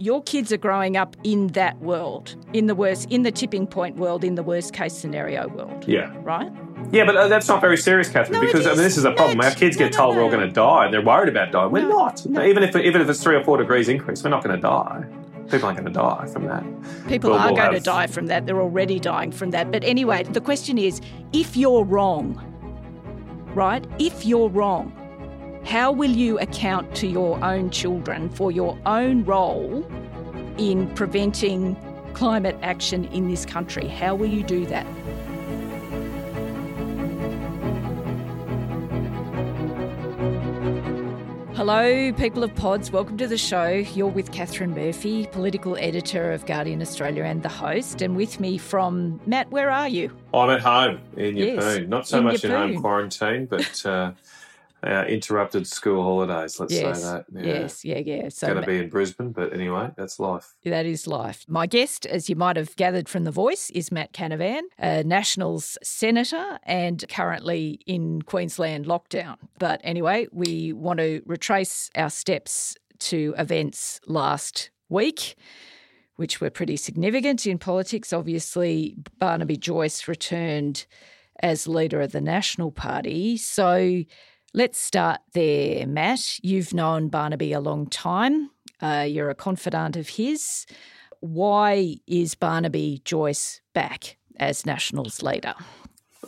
Your kids are growing up in that world, in the worst, in the tipping point world, in the worst case scenario world. Yeah. Right? Yeah, but uh, that's not very serious, Catherine, No, because I mean, this is a problem. Our kids no, get no, told we're all going to die, and they're worried about dying. We're No, not. no. Even if even if it's three or four degrees increase, we're not going to die. People aren't going to die from that. People We'll- are we'll going to die from that. They're already dying from that. But anyway, the question is if you're wrong, right? If you're wrong, how will you account to your own children for your own role in preventing climate action in this country? How will you do that? Hello, people of pods. Welcome to the show. You're with Catherine Murphy, political editor of Guardian Australia and the host. And with me from Matt, where are you? I'm at home in Yes, Yeppoon. Not so in much in home quarantine, but uh, uh, interrupted school holidays. Let's yes, say that. Yeah. yes, yeah, yeah. So Going to be in Brisbane, but anyway, that's life. That is life. My guest, as you might have gathered from the voice, is Matt Canavan, a Nationals senator and currently in Queensland lockdown. But anyway, we want to retrace our steps to events last week. Which were pretty significant in politics. Obviously, Barnaby Joyce returned as leader of the National Party. So let's start there, Matt. You've known Barnaby a long time. Uh, you're a confidant of his. Why is Barnaby Joyce back as Nationals leader?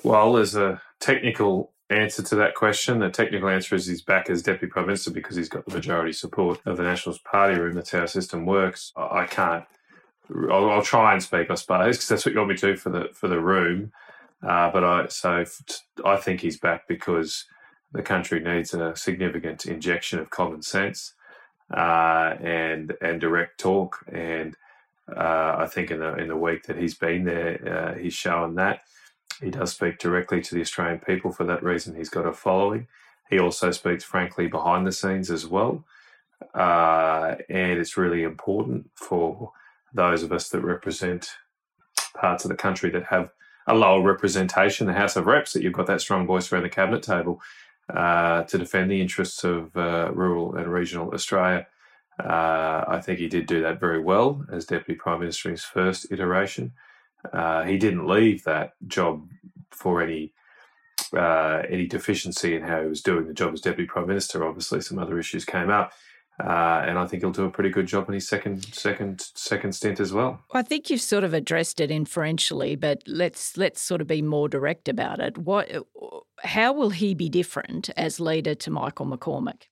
Well, there's a technical answer to that question. The technical answer is he's back as Deputy Prime Minister because he's got the majority support of the Nationals Party room. That's how our system works. I can't. I'll, I'll try and speak, I suppose, because that's what you want me to do for the for the room. Uh, but I so I think he's back because the country needs a significant injection of common sense uh, and and direct talk. And uh, I think in the in the week that he's been there, uh, he's shown that he does speak directly to the Australian people. For that reason, he's got a following. He also speaks frankly behind the scenes as well, uh, and it's really important for those of us that represent parts of the country that have a lower representation, the House of Reps, that you've got that strong voice around the cabinet table uh, to defend the interests of uh, rural and regional Australia. Uh, I think he did do that very well as Deputy Prime Minister in his first iteration. Uh, he didn't leave that job for any uh, any deficiency in how he was doing the job as Deputy Prime Minister. Obviously, some other issues came up, uh, and I think he'll do a pretty good job in his second second second stint as well. I think you've sort of addressed it inferentially, but let's let's sort of be more direct about it. What, how will he be different as leader to Michael McCormack?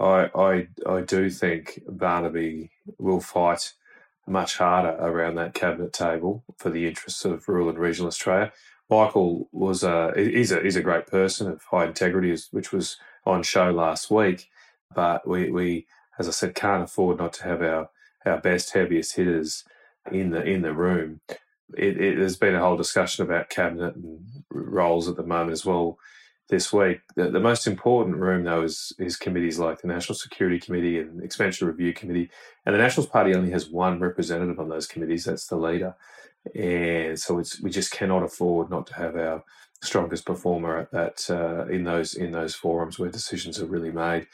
I, I I do think Barnaby will fight much harder around that cabinet table for the interests of rural and regional Australia. Michael was a he's a he's a great person of high integrity, which was on show last week. But we, we as I said, can't afford not to have our, our best heaviest hitters in the in the room. It, it, there's been a whole discussion about cabinet and roles at the moment as well this week. The, the most important room, though, is, is committees like the National Security Committee and Expenditure Review Committee. And the Nationals Party only has one representative on those committees, that's the leader. And so it's we just cannot afford not to have our strongest performer at that uh, in those in those forums where decisions are really made.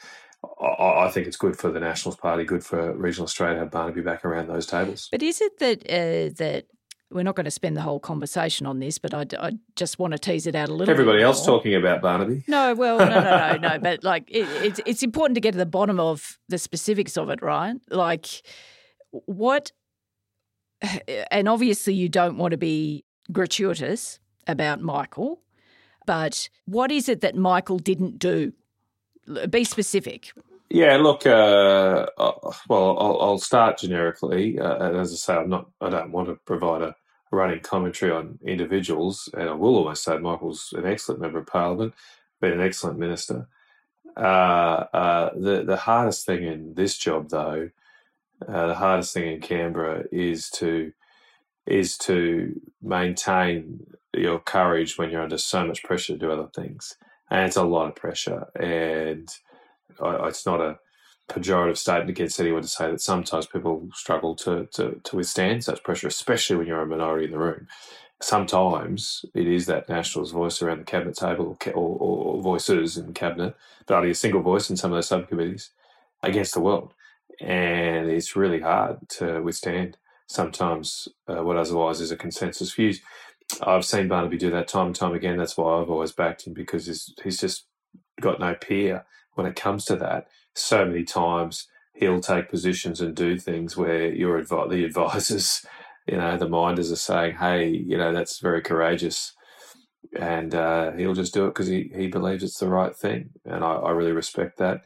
I, I think it's good for the Nationals Party, good for regional Australia to have Barnaby back around those tables. But is it that uh, that we're not going to spend the whole conversation on this, but I, I just want to tease it out a little. Everybody else talking about Barnaby. No, well, no, no, no, no. But like, it, it's it's important to get to the bottom of the specifics of it, right? Like, what? And obviously, you don't want to be gratuitous about Michael, but what is it that Michael didn't do? Be specific. Yeah, look. Uh, uh, well, I'll, I'll, start generically. Uh, as I say, I'm not. I don't want to provide a running commentary on individuals, and I will always say Michael's an excellent member of Parliament, been an excellent minister. Uh, uh, the the hardest thing in this job, though, uh, the hardest thing in Canberra is to is to maintain your courage when you're under so much pressure to do other things, and it's a lot of pressure. And I, it's not a pejorative statement against anyone to say that sometimes people struggle to, to, to withstand such pressure, especially when you're a minority in the room. Sometimes it is that Nationals voice around the cabinet table or, or, voices in cabinet, but only a single voice in some of those subcommittees against the world. And it's really hard to withstand sometimes uh, what otherwise is a consensus views. I've seen Barnaby do that time and time again. That's why I've always backed him because he's, he's just got no peer when it comes to that. So many times he'll take positions and do things where your advi- the advisors, you know, the minders are saying, "Hey, you know, that's very courageous," and uh, he'll just do it because he, he believes it's the right thing, and I, I, really respect that.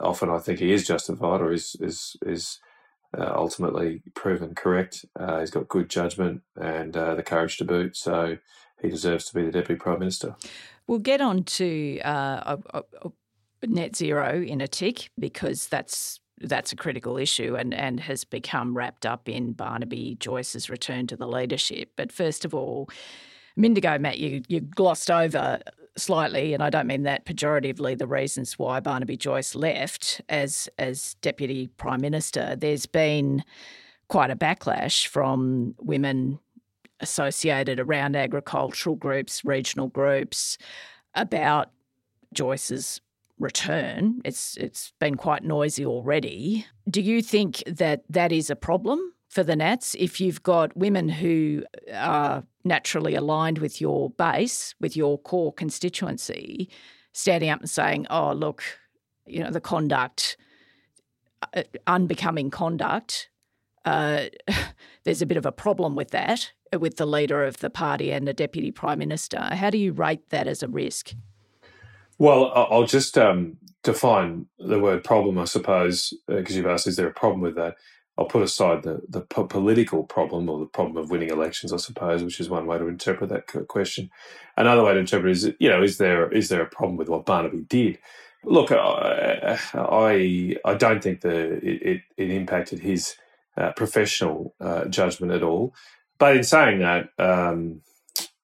Often, I think he is justified or is is is uh, ultimately proven correct. Uh, he's got good judgment and uh, the courage to boot, so he deserves to be the deputy prime minister. We'll get on to uh, net zero in a tick because that's that's a critical issue and, and has become wrapped up in Barnaby Joyce's return to the leadership. But first of all, Mindigo, Matt, you, you glossed over slightly, and I don't mean that pejoratively, the reasons why Barnaby Joyce left as as Deputy Prime Minister. There's been quite a backlash from women associated around agricultural groups, regional groups, about Joyce's return. It's it's been quite noisy already. Do you think that that is a problem for the Nats if you've got women who are naturally aligned with your base, with your core constituency, standing up and saying, "Oh, look, you know, the conduct uh, unbecoming conduct uh, there's a bit of a problem with that, with the leader of the party and the deputy prime minister. How do you rate that as a risk? Well, I'll just um, define the word problem, I suppose, because uh, you've asked, is there a problem with that? I'll put aside the, the po- political problem or the problem of winning elections, I suppose, which is one way to interpret that question. Another way to interpret is, you know, is there is there a problem with what Barnaby did? Look, I I, I don't think the it, it impacted his uh, professional uh, judgment at all. But in saying that, um,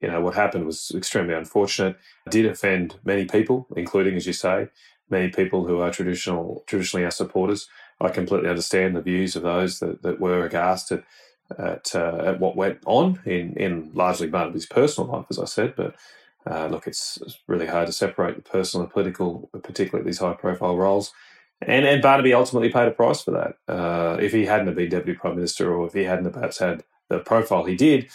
you know, what happened was extremely unfortunate. It did offend many people, including, as you say, many people who are traditional, traditionally our supporters. I completely understand the views of those that, that were aghast at at, uh, at what went on in, in largely Barnaby's personal life, as I said. But uh, look, it's, it's, really hard to separate the personal and political, particularly these high profile roles. And, and Barnaby ultimately paid a price for that. Uh, if he hadn't have been deputy prime minister, or if he hadn't perhaps had the profile he did,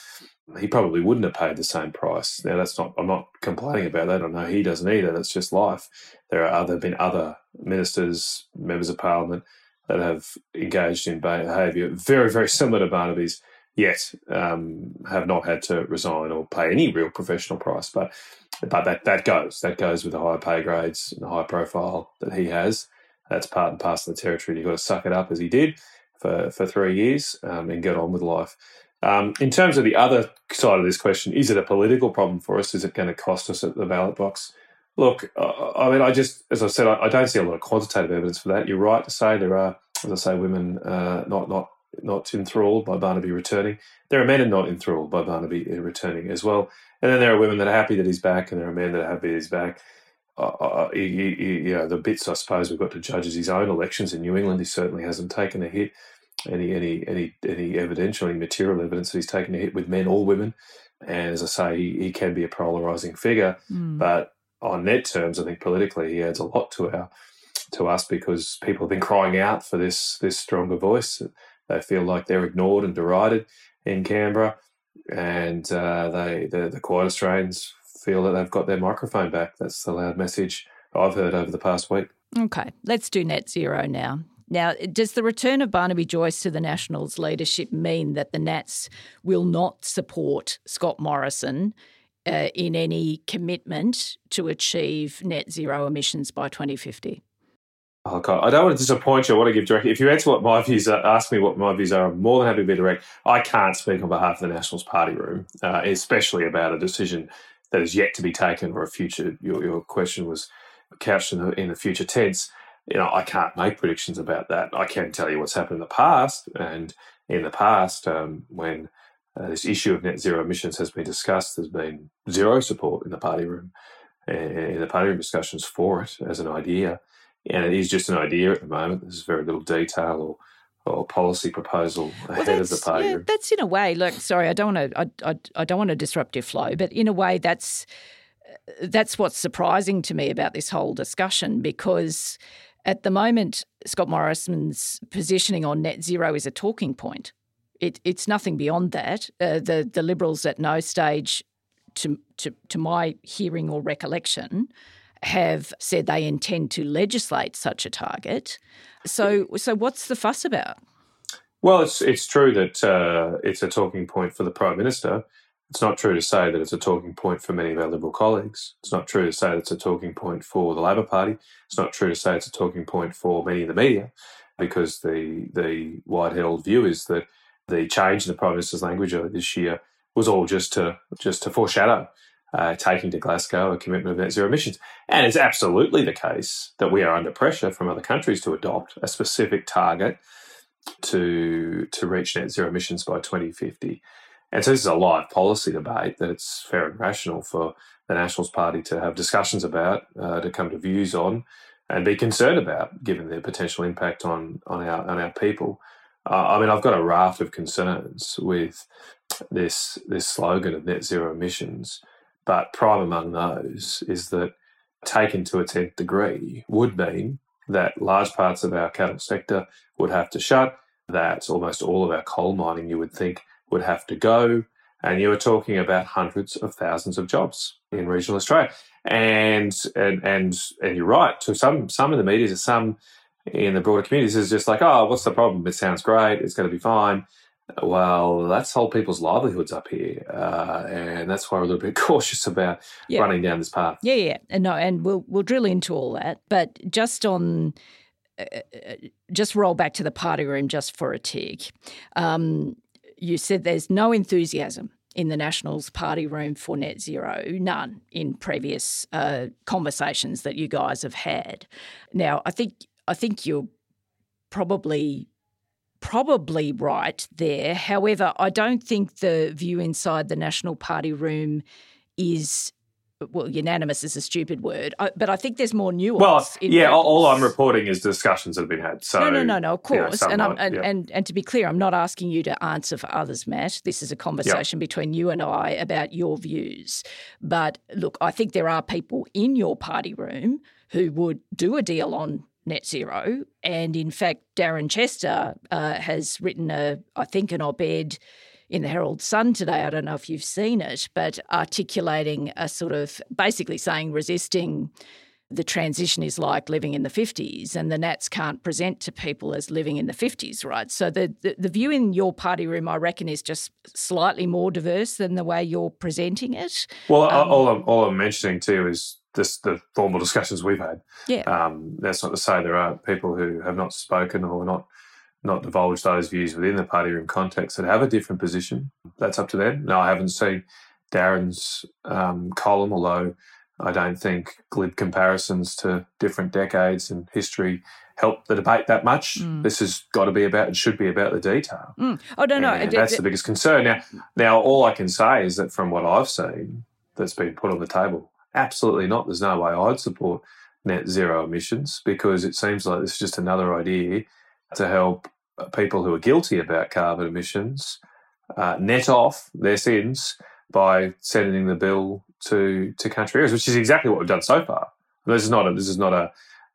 he probably wouldn't have paid the same price. Now that's not I'm not complaining about that. I know he doesn't either. That's just life. There are other have been other ministers, members of parliament that have engaged in behaviour very, very similar to Barnaby's, yet um, have not had to resign or pay any real professional price. But but that that goes. That goes with the higher pay grades and the high profile that he has. That's part and parcel of the territory. You've got to suck it up as he did for, for three years um, and get on with life. Um, in terms of the other side of this question, is it a political problem for us? Is it going to cost us at the ballot box? Look, uh, I mean, I just, as I said, I, don't see a lot of quantitative evidence for that. You're right to say there are, as I say, women uh, not not not enthralled by Barnaby returning. There are men are not enthralled by Barnaby returning as well. And then there are women that are happy that he's back, and there are men that are happy that he's back. Uh, uh you, you know, the bits I suppose we've got to judge is his own elections in New England. He certainly hasn't taken a hit any any any any evidential, any material evidence that he's taken a hit with men or women. And as I say, he, he can be a polarizing figure, mm. but on net terms, I think politically he adds a lot to our to us because people have been crying out for this this stronger voice. They feel like they're ignored and derided in Canberra, and uh, they the, the quiet Australians feel that they've got their microphone back. That's the loud message I've heard over the past week. Okay, let's do net zero now. Now, does the return of Barnaby Joyce to the Nationals leadership mean that the Nats will not support Scott Morrison uh, in any commitment to achieve net zero emissions by 2050? Oh God, I don't want to disappoint you. I want to give direct. If you answer what my views are, ask me what my views are. I'm more than happy to be direct. I can't speak on behalf of the Nationals Party room, uh, especially about a decision that is yet to be taken or a future. Your, your question was couched in the, in the future tense. You know, I can't make predictions about that. I can tell you what's happened in the past, and in the past, um, when uh, this issue of net zero emissions has been discussed, there's been zero support in the party room, in the party room discussions for it as an idea and it is just an idea at the moment. There's very little detail or or policy proposal ahead well, of the party. Yeah, that's in a way. Look, sorry, I don't want to. I, I, I don't want to disrupt your flow, but in a way, that's that's what's surprising to me about this whole discussion because at the moment, Scott Morrison's positioning on net zero is a talking point. It, it's nothing beyond that. Uh, the the Liberals at no stage, to to to my hearing or recollection, have said they intend to legislate such a target. So, so what's the fuss about? Well, it's it's true that uh, it's a talking point for the prime minister. It's not true to say that it's a talking point for many of our Liberal colleagues. It's not true to say that it's a talking point for the Labor Party. It's not true to say it's a talking point for many in the media, because the the wide held view is that the change in the prime minister's language this year was all just to just to foreshadow uh, taking to Glasgow a commitment of net zero emissions. And it's absolutely the case that we are under pressure from other countries to adopt a specific target to to reach net zero emissions by 2050. And so this is a live policy debate that it's fair and rational for the Nationals Party to have discussions about, uh, to come to views on, and be concerned about, given their potential impact on on our on our people. Uh, I mean, I've got a raft of concerns with this this slogan of net zero emissions but prime among those is that taken to a tenth degree would mean that large parts of our cattle sector would have to shut, that almost all of our coal mining you would think would have to go. And you were talking about hundreds of thousands of jobs in regional Australia. And and and and you're right, to some some in the media, some in the broader communities is just like, oh, what's the problem? It sounds great, it's gonna be fine well, that's whole people's livelihoods up here, uh, and that's why we're a little bit cautious about yeah. running down this path. Yeah, yeah, and no, and we'll we'll drill into all that, but just on. Uh, uh, just roll back to the party room just for a tick. Um, you said there's no enthusiasm in the Nationals party room for net zero, none in previous uh, conversations that you guys have had. Now, I think I think you're probably probably right there. However, I don't think the view inside the National Party room is well, unanimous is a stupid word, uh, but I think there's more nuance. Well, yeah, all, all, I'm reporting is discussions that have been had. So no, no, no, no, of course. You know, and, and, yeah. and, and to be clear, I'm not asking you to answer for others, Matt. This is a conversation yep. between you and I about your views. But look, I think there are people in your party room who would do a deal on net zero. And in fact, Darren Chester uh, has written a, I think, an op-ed in the Herald Sun today. I don't know if you've seen it, but articulating a sort of basically saying resisting the transition is like living in the 50s and the Nats can't present to people as living in the 50s, right? So the, the, the, view in your party room, I reckon, is just slightly more diverse than the way you're presenting it. Well, um, all, I'm, all I'm mentioning too is this, the formal discussions we've had. Yeah. Um, that's not to say there are people who have not spoken or not not divulged those views within the party room context that have a different position. That's up to them. No, I haven't seen Darren's um, column, although I don't think glib comparisons to different decades in history help the debate that much. Mm. This has got to be about and should be about the detail. Mm. Oh no, no, and that's the biggest concern. Now, now all I can say is that from what I've seen that's been put on the table, Absolutely not. There's no way I'd support net zero emissions because it seems like this is just another idea to help people who are guilty about carbon emissions uh, net off their sins by sending the bill to to country areas, which is exactly what we've done so far. This is not a, this is not a,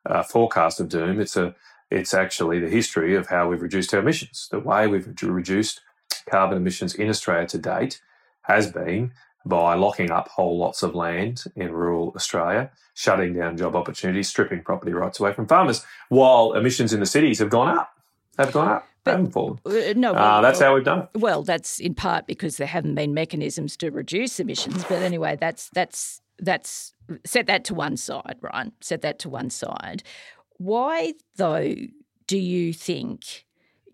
a forecast of doom. It's a it's actually the history of how we've reduced our emissions. The way we've reduced carbon emissions in Australia to date has been by locking up whole lots of land in rural Australia, shutting down job opportunities, stripping property rights away from farmers, while emissions in the cities have gone up. Have gone up. they haven't fallen. Uh, no, Uh, that's well, how we've done it. Well, that's in part because there haven't been mechanisms to reduce emissions. But anyway, that's that's that's set that to one side, right? Set that to one side. Why, though, do you think,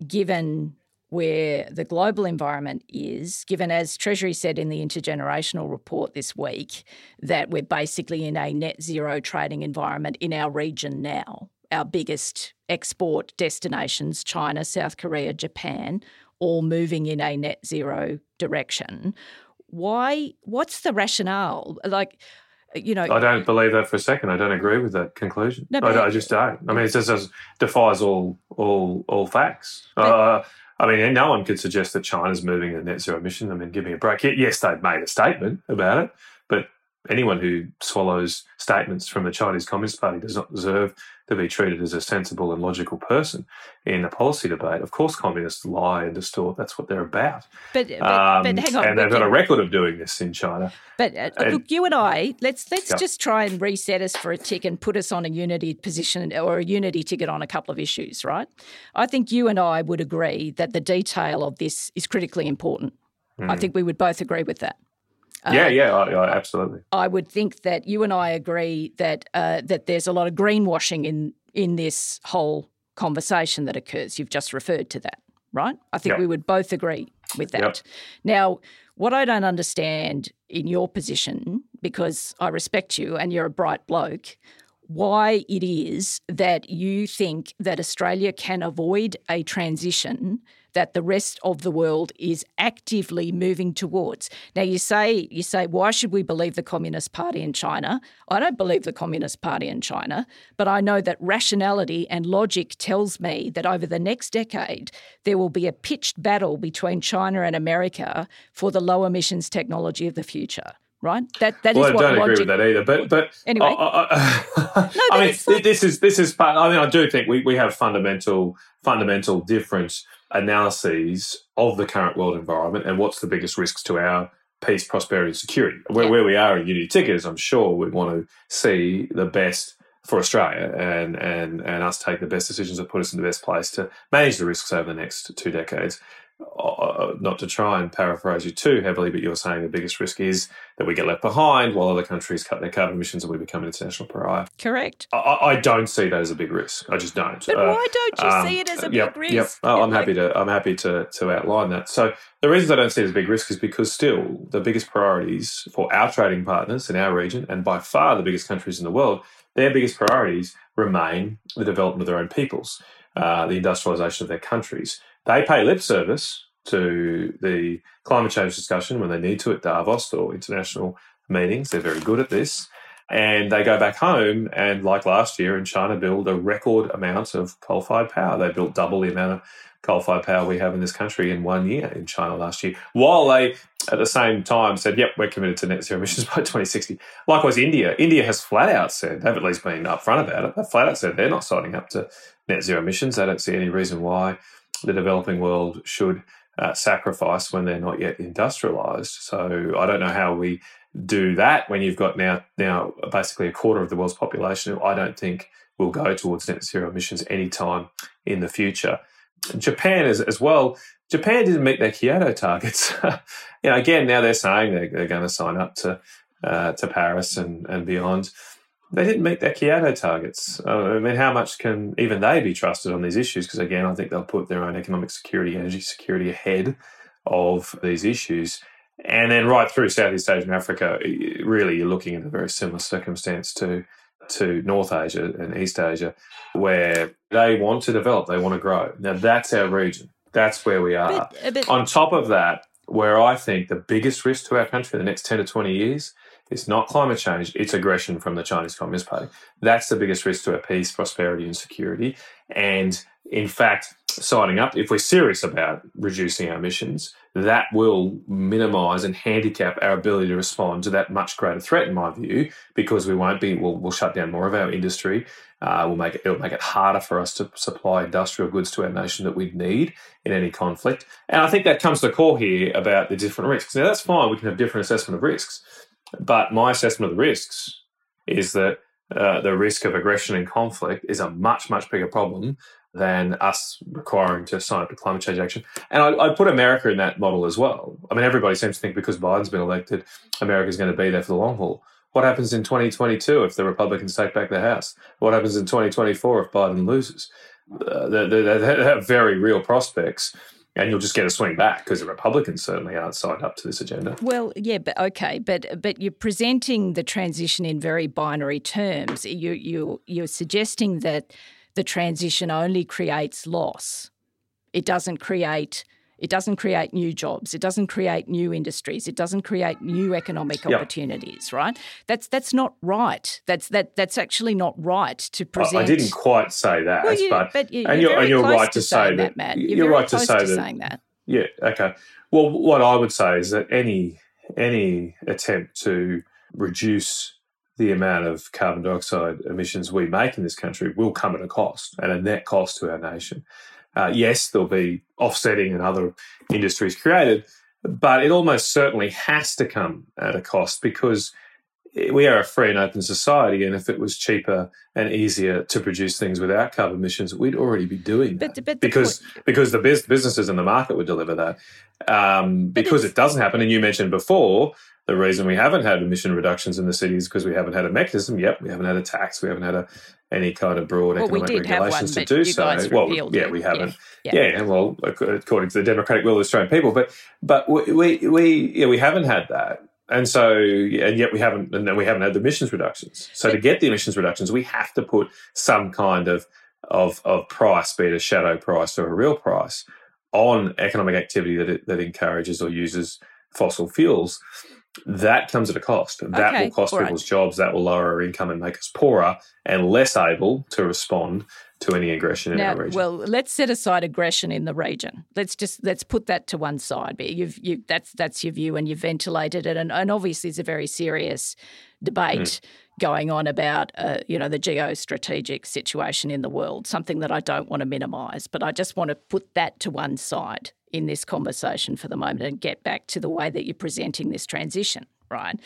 given where the global environment is, given as Treasury said in the intergenerational report this week, that we're basically in a net zero trading environment in our region now, our biggest export destinations, China, South Korea, Japan, all moving in a net zero direction. Why? What's the rationale? Like, you know, I don't believe that for a second. I don't agree with that conclusion. No, I, I just don't. I mean, it just defies all all all facts. But- uh, I mean, no one could suggest that China's moving to net zero emission. I mean, give me a break. Yes, they've made a statement about it, anyone who swallows statements from the Chinese Communist Party does not deserve to be treated as a sensible and logical person in a policy debate. Of course, communists lie and distort. That's what they're about. but, but, Um, but hang on, and they've got a record of doing this in China. But uh, And- look, you and I, let's let's Yeah. just try and reset us for a tick and put us on a unity position or a unity ticket on a couple of issues, right? I think you and I would agree that the detail of this is critically important. I think we would both agree with that. Uh, yeah, yeah, I, I, absolutely. I would think that you and I agree that uh, that there's a lot of greenwashing in in this whole conversation that occurs. You've just referred to that, right? I think Yep. we would both agree with that. Yep. Now, what I don't understand in your position, because I respect you and you're a bright bloke, why it is that you think that Australia can avoid a transition that the rest of the world is actively moving towards. Now you say you say why should we believe the Communist Party in China? I don't believe the Communist Party in China, but I know that rationality and logic tells me that over the next decade there will be a pitched battle between China and America for the low emissions technology of the future. Right? That that is well, I what don't agree with that either. But but Anyway. I, I, I- No, I mean, like- this is this is part. I mean, I do think we, we have fundamental fundamental different analyses of the current world environment and what's the biggest risks to our peace, prosperity, and security. Where Yeah. where we are in Unity Tickets, I'm sure we want to see the best for Australia and and and us take the best decisions that put us in the best place to manage the risks over the next two decades. Uh, not to try and paraphrase you too heavily, but you're saying the biggest risk is that we get left behind while other countries cut their carbon emissions and we become an international pariah. correct. I, I don't see that as a big risk. I just don't. But Uh, why don't you um, see it as a yep, big risk? Yep. Oh, I'm Like- happy to. I'm happy to to outline that. So the reasons I don't see it as a big risk is because still the biggest priorities for our trading partners in our region, and by far the biggest countries in the world, their biggest priorities remain the development of their own peoples, uh, the industrialisation of their countries. They pay lip service to the climate change discussion when they need to at Davos or international meetings. They're very good at this. And they go back home and, like last year in China, build a record amount of coal fired power. They built double the amount of coal fired power we have in this country in one year in China last year, while they at the same time said, yep, we're committed to net zero emissions by 2060. Likewise, India. India has flat out said, they've at least been upfront about it, they've flat out said they're not signing up to net zero emissions. They don't see any reason why the developing world should uh, sacrifice when they're not yet industrialized. So I don't know how we do that when you've got now now basically a quarter of the world's population who I don't think will go towards net zero emissions anytime in the future. Japan as, as well. Japan didn't meet their Kyoto targets. you know, again, now they're saying they're, they're going to sign up to uh, to Paris and, and beyond. They didn't meet their Kyoto targets. Uh, I mean, how much can even they be trusted on these issues? Because again, I think they'll put their own economic security, energy security ahead of these issues. And then right through Southeast Asia and Africa, really, you're looking at a very similar circumstance to to North Asia and East Asia, where they want to develop, they want to grow. Now that's our region. That's where we are. But, uh, but On top of that, where I think the biggest risk to our country in the next 10 to 20 years is not climate change, it's aggression from the Chinese Communist Party. That's the biggest risk to our peace, prosperity, and security. And in fact, signing up, if we're serious about reducing our emissions, that will minimize and handicap our ability to respond to that much greater threat, in my view, because we won't be, we'll, we'll shut down more of our industry. Uh, we'll make it, it'll make it harder for us to supply industrial goods to our nation that we'd need in any conflict. And I think that comes to the core here about the different risks. Now, that's fine. We can have different assessment of risks. But my assessment of the risks is that uh, the risk of aggression and conflict is a much, much bigger problem than us requiring to sign up to climate change action. And I, I put America in that model as well. I mean, everybody seems to think because Biden's been elected, America's going to be there for the long haul. What happens in 2022 if the Republicans take back the House? What happens in 2024 if Biden loses? Uh, they, they, they have very real prospects and you'll just get a swing back because the Republicans certainly aren't signed up to this agenda. Well, yeah, but okay, but but you're presenting the transition in very binary terms. You you you're suggesting that the transition only creates loss. It doesn't create it doesn't create new jobs. It doesn't create new industries. It doesn't create new economic yep. opportunities. Right? That's that's not right. That's that that's actually not right to present. I, I didn't quite say that, well, you, but, but you, and you're, and you're right to, say that, that. You're, you're right to say to that. Saying that. Yeah. Okay. Well, what I would say is that any any attempt to reduce the amount of carbon dioxide emissions we make in this country will come at a cost and a net cost to our nation. Uh, yes, there'll be offsetting and other industries created, but it almost certainly has to come at a cost because we are a free and open society, and if it was cheaper and easier to produce things without carbon emissions, we'd already be doing that. But, but because point- because the businesses and the market would deliver that. Um, because it doesn't happen, and you mentioned before the reason we haven't had emission reductions in the cities because we haven't had a mechanism. Yep, we haven't had a tax. We haven't had a, any kind of broad well, economic regulations one, to do so. Well, yeah, we haven't. Yeah, yeah. yeah, well, according to the democratic will of the Australian people, but but we we, we yeah we haven't had that. And so, and yet we haven't, and then we haven't had the emissions reductions. So to get the emissions reductions, we have to put some kind of of of price, be it a shadow price or a real price, on economic activity that it, that encourages or uses fossil fuels that comes at a cost. That okay, will cost people's jobs. That will lower our income and make us poorer and less able to respond to any aggression in now, our region. Well, let's set aside aggression in the region. Let's just let's put that to one side. But you've you that's that's your view, and you've ventilated it, and, and obviously it's a very serious debate. Mm. Going on about uh, you know the geostrategic situation in the world, something that I don't want to minimise, but I just want to put that to one side in this conversation for the moment and get back to the way that you're presenting this transition, right?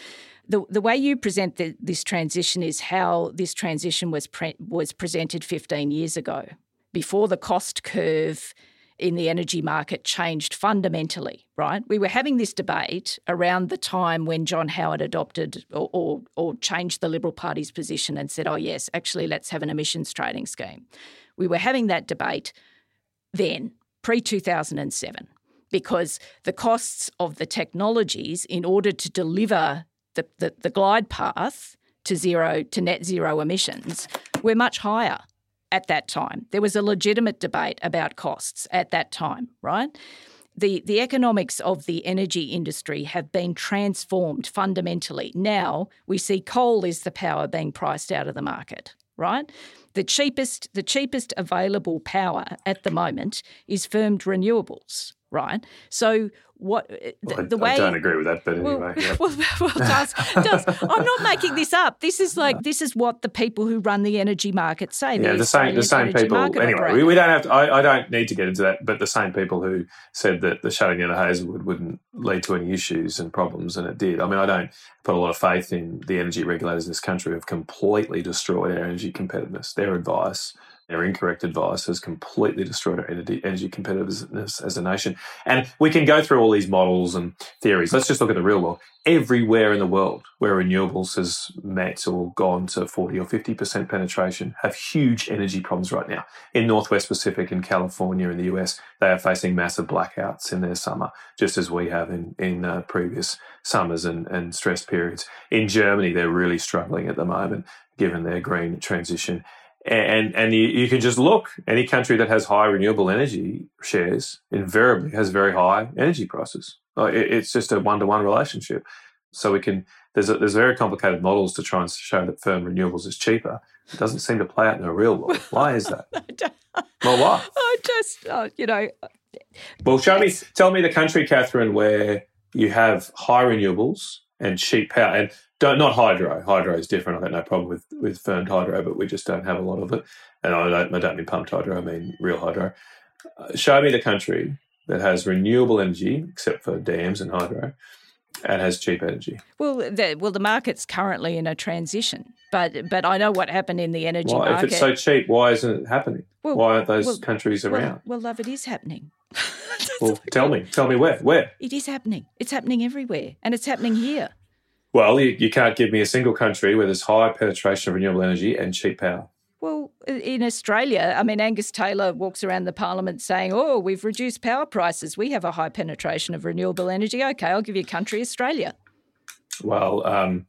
The, the way you present the, this transition is how this transition was pre- was presented 15 years ago, before the cost curve in the energy market changed fundamentally, right? We were having this debate around the time when John Howard adopted or, or, or changed the Liberal Party's position and said, oh, yes, actually, let's have an emissions trading scheme. We were having that debate then, pre 2007 because the costs of the technologies in order to deliver the, the, the, glide path to zero to net zero emissions were much higher at that time. There was a legitimate debate about costs at that time, right? The, the economics of the energy industry have been transformed fundamentally. Now we see coal is the power being priced out of the market, right? The cheapest, the cheapest available power at the moment is firmed renewables, right? So what uh, the, well, the way I don't agree with that, but anyway. Yeah. well, well does, does. I'm not making this up. This is like this is what the people who run the energy market say. Yeah, the, the same the same people. Anyway, we, we, don't have to. I, I, don't need to get into that. But the same people who said that the shutting down of Hazelwood wouldn't lead to any issues and problems, and it did. I mean, I don't put a lot of faith in the energy regulators in this country who have completely destroyed our energy competitiveness. Their advice their incorrect advice has completely destroyed our energy, competitiveness as a nation. And we can go through all these models and theories. Let's just look at the real world. Everywhere in the world where renewables has met or gone to 40 or 50% penetration have huge energy problems right now. In Northwest Pacific, in California, in the US, they are facing massive blackouts in their summer, just as we have in, in uh, previous summers and, and stress periods. In Germany, they're really struggling at the moment, given their green transition and and you, you, can just look. Any country that has high renewable energy shares invariably has very high energy prices. It's just a one-to-one relationship. So we can there's a, there's very complicated models to try and show that firm renewables is cheaper. It doesn't seem to play out in the real world. Why is that? Well why? I just uh, you know well show me tell me the country catherine where you have high renewables and cheap power. And don't, not hydro. Hydro is different. I've got no problem with, with firmed hydro, but we just don't have a lot of it. And I don't, I don't mean pumped hydro, I mean real hydro. Uh, show me the country that has renewable energy, except for dams and hydro, and has cheap energy. Well, the, well, the market's currently in a transition, but but I know what happened in the energy Why, market. if it's so cheap, why isn't it happening? Well, why aren't those well, countries well, around? well, love, it is happening. Well, tell me, tell me where, where? It is happening. It's happening everywhere, and it's happening here. Well, you, you can't give me a single country where there's high penetration of renewable energy and cheap power. Well, in Australia, I mean, Angus Taylor walks around the parliament saying, oh, we've reduced power prices. We have a high penetration of renewable energy. Okay, I'll give you a country, Australia. Well, um,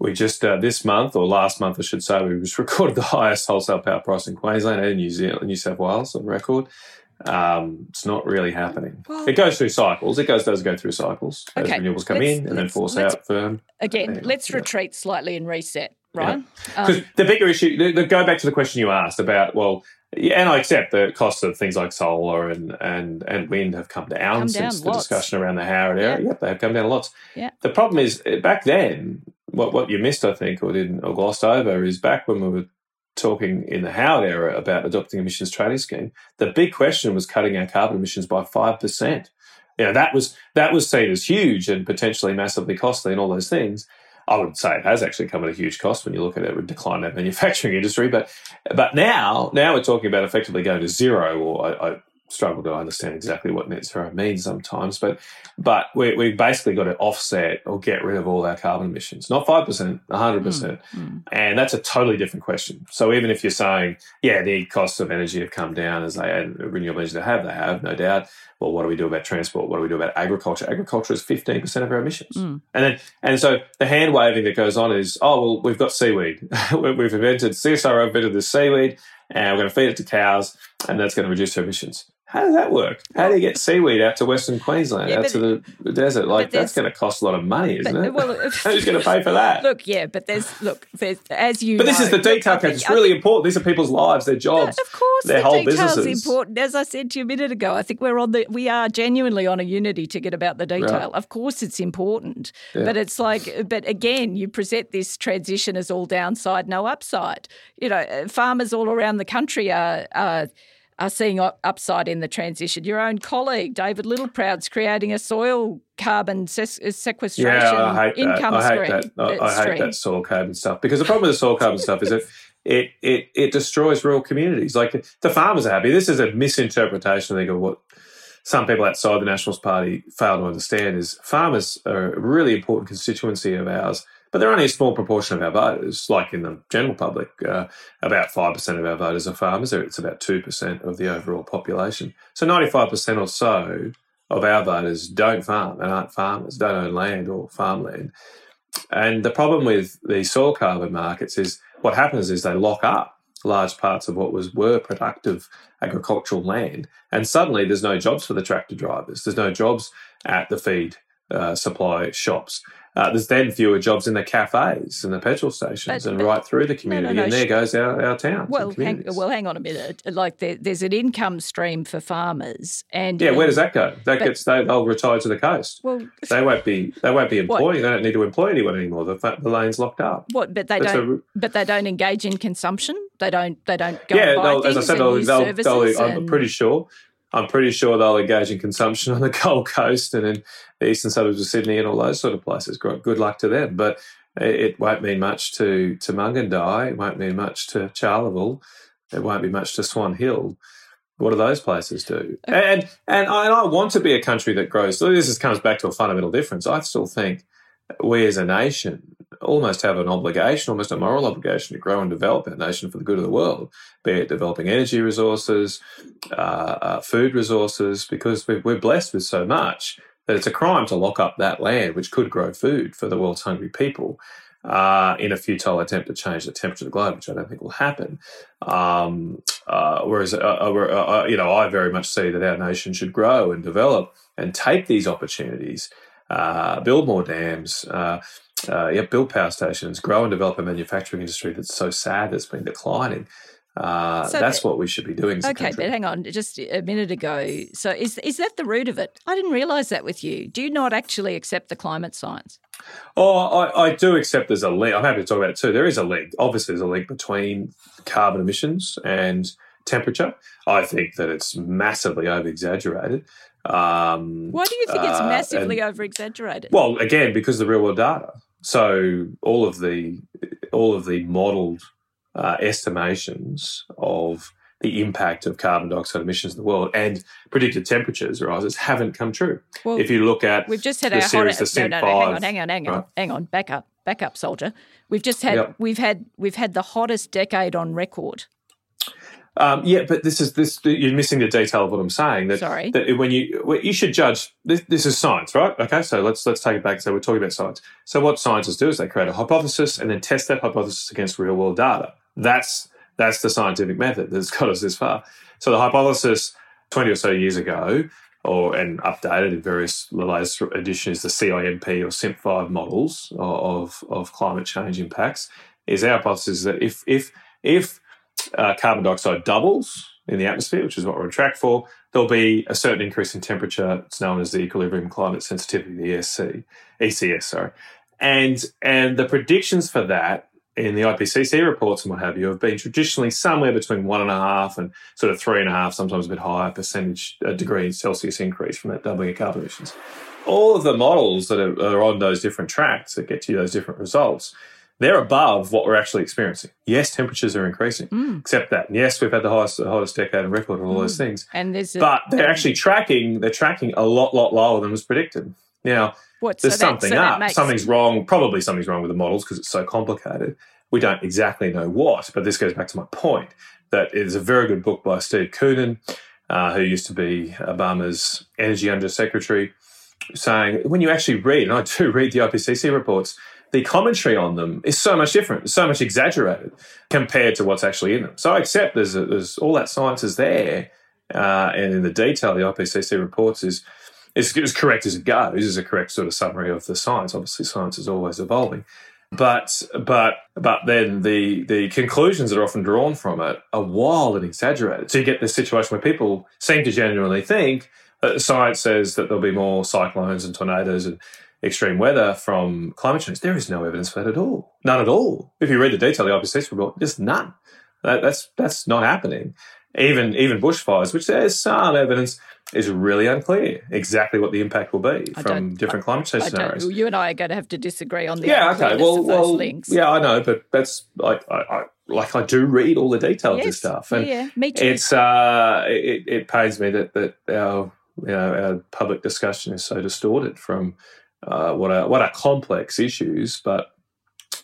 we just, uh, this month, or last month, I should say, we just recorded the highest wholesale power price in Queensland and New Zealand, New South Wales on record. Um, it's not really happening. Well- it goes through cycles. It goes does go through cycles as Okay, renewables come let's- in and then force out firm. Again, Yeah, let's yeah. retreat slightly and reset, right? Um, Because the bigger issue, the, the, go back to the question you asked about, well, yeah, and I accept the costs of things like solar and and and wind have come down Come since down the lots. discussion around the Howard area. Yeah. Yep, they have come down lots. Yeah. The problem is eh, back then, what what you missed, I think, or didn't or glossed over, is back when we were talking in the Howard era about adopting emissions trading scheme. The big question was cutting our carbon emissions by five percent. You know, that was that was seen as huge and potentially massively costly and all those things. I would say it has actually come at a huge cost when you look at it with decline in our manufacturing industry. But but now now we're talking about effectively going to zero, or I, I struggle to understand exactly what net zero means sometimes. But but we we basically got to offset or get rid of all our carbon emissions, not five percent, hundred percent, mm. and that's a totally different question. So even if you're saying, yeah, the costs of energy have come down as they and renewable energy they have, they have no doubt. Well, what do we do about transport? What do we do about agriculture? Agriculture is fifteen percent of our emissions, Mm. and then and so the hand waving that goes on is, oh well, we've got seaweed. we've invented CSIRO invented this seaweed, and we're going to feed it to cows, and that's going to reduce our emissions. How does that work? How do you get seaweed out to Western Queensland, Yeah, out to the desert? Like that's going to cost a lot of money, isn't But- it? well, Who's going to pay for that? Look, yeah, but there's look, there's as you. but this is the detail, think- It's I really think- important. These are people's lives, their jobs, Of course, their the whole details businesses. important. As I said to you a minute ago, I think we're on the we are genuinely on a unity ticket about the detail. Of course, it's important, Yeah. but it's like, but again, you present this transition as all downside, no upside. You know, farmers all around the country are. are are seeing upside in the transition. Your own colleague, David Littleproud's creating a soil carbon ses- sequestration Yeah, I hate that. income I hate stream. that. I, uh, I hate that soil carbon stuff because the problem with the soil carbon stuff is that it it it destroys rural communities. Like the farmers are happy. This is a misinterpretation, I think, of what some people outside the Nationals Party fail to understand. Is farmers are a really important constituency of ours. But they're only a small proportion of our voters, like in the general public. Uh, about 5% of our voters are farmers. It's about 2% of the overall population. So 95% or so of our voters don't farm and aren't farmers, don't own land or farmland. And the problem with the soil carbon markets is what happens is they lock up large parts of what was were productive agricultural land, and suddenly there's no jobs for the tractor drivers. There's no jobs at the feed uh, supply shops. Uh, there's then fewer jobs in the cafes and the petrol stations But- and but- right through the no, community. no, and there goes our, our towns. Well, hang, well, hang on a minute. Like there, there's an income stream for farmers, and yeah, where does that go? That but- gets they, they'll retire to the coast. Well, They won't be they won't be What? employing. They don't need to employ anyone anymore. The, the lane's locked up. what? But they That's don't. a- but they don't engage in consumption. They don't. They don't go yeah, as I said, they'll, they'll, they'll, I'm pretty sure. I'm pretty sure they'll engage in consumption on the Gold Coast and in the eastern suburbs of Sydney and all those sort of places. Good good luck to them. But it, won't mean much to to Mungindi. It won't mean much to Charleville. It won't be much to Swan Hill. What do those places do? And and I, and I want to be a country that grows. So this is, comes back to a fundamental difference. I still think we as a nation almost have an obligation, almost a moral obligation to grow and develop our nation for the good of the world, be it developing energy resources, uh, uh, food resources, because we're, blessed with so much that it's a crime to lock up that land, which could grow food for the world's hungry people. Uh, in a futile attempt to change the temperature of the globe, which I don't think will happen. Um, uh, whereas, uh, uh, uh, uh, you know, I very much see that our nation should grow and develop and take these opportunities, build more dams, uh, yeah, build power stations, grow and develop a manufacturing industry that's so sad that's been declining. Uh, So that's what we should be doing. Okay, but hang on, just a minute ago. So is is that the root of it? I didn't realise that with you. Do you not actually accept the climate science? Oh, I, I do accept there's a link. I'm happy to talk about it too. There is a link. Obviously, there's a link between carbon emissions and temperature. I think that it's massively over exaggerated. Um, Why do you think it's uh, massively and- over exaggerated? well, again, because of the real world data. So all of the all of the modelled uh, estimations of the impact of carbon dioxide emissions in the world and predicted temperatures rises haven't come true. Well, if you look at We've just had the our series, hottest. No, no, no, hang on, hang on, hang on, right? hang on. Back up, back up, soldier. We've just had Yep. we've had we've had the hottest decade on record. Um, yeah, but this is this. You're missing the detail of what I'm saying. That, Sorry. that when you well, you should judge. This, this is science, right? Okay, so let's let's take it back. So we're talking about science. So what scientists do is they create a hypothesis and then test that hypothesis against real world data. That's that's the scientific method that's got us this far. So the hypothesis 20 or so years ago, or and updated in various the latest editions, the CMIP or CMIP5 models of, of climate change impacts, is our hypothesis that if if if uh, carbon dioxide doubles in the atmosphere, which is what we're on track for, there'll be a certain increase in temperature. It's known as the equilibrium climate sensitivity, the ESC, ECS, sorry. And and the predictions for that in the IPCC reports and what have you have been traditionally somewhere between one and a half and sort of three and a half, sometimes a bit higher percentage uh, degree Celsius increase from that doubling of carbon emissions. All of the models that are, are on those different tracks that get you those different results, they're above what we're actually experiencing. Yes, temperatures are increasing, Mm. except that. And yes, we've had the highest, the hottest decade on record and all those things. And there's a, But they're actually tracking. They're tracking a lot, lot lower than was predicted. Now, what, there's so that- something so up. makes- Something's wrong. Probably something's wrong with the models because it's so complicated. We don't exactly know what, but this goes back to my point that it is a very good book by Steve Koonin, uh, who used to be Obama's energy undersecretary, saying when you actually read, and I do read the IPCC reports, the commentary on them is so much different, so much exaggerated compared to what's actually in them. So I accept there's, a, there's all that science is there, uh, and in the detail the IPCC reports is is as correct as it goes, is a correct sort of summary of the science. Obviously, science is always evolving. But but but then the the conclusions that are often drawn from it are wild and exaggerated. So you get this situation where people seem to genuinely think science says that there'll be more cyclones and tornadoes and extreme weather from climate change. There is no evidence for that at all. None at all. If you read the detail of the IPCC report, just none. That, that's that's not happening. Even even bushfires, which there's some evidence, is really unclear exactly what the impact will be I from different climate change I scenarios. you and I are going to have to disagree on the Yeah, okay. Well, well, links. yeah, I know, but that's like I, I like I do read all the detail of yes. this stuff, yeah, and yeah, me too. it's uh, it, it pains me that that our you know our public discussion is so distorted from uh, what are what are complex issues, but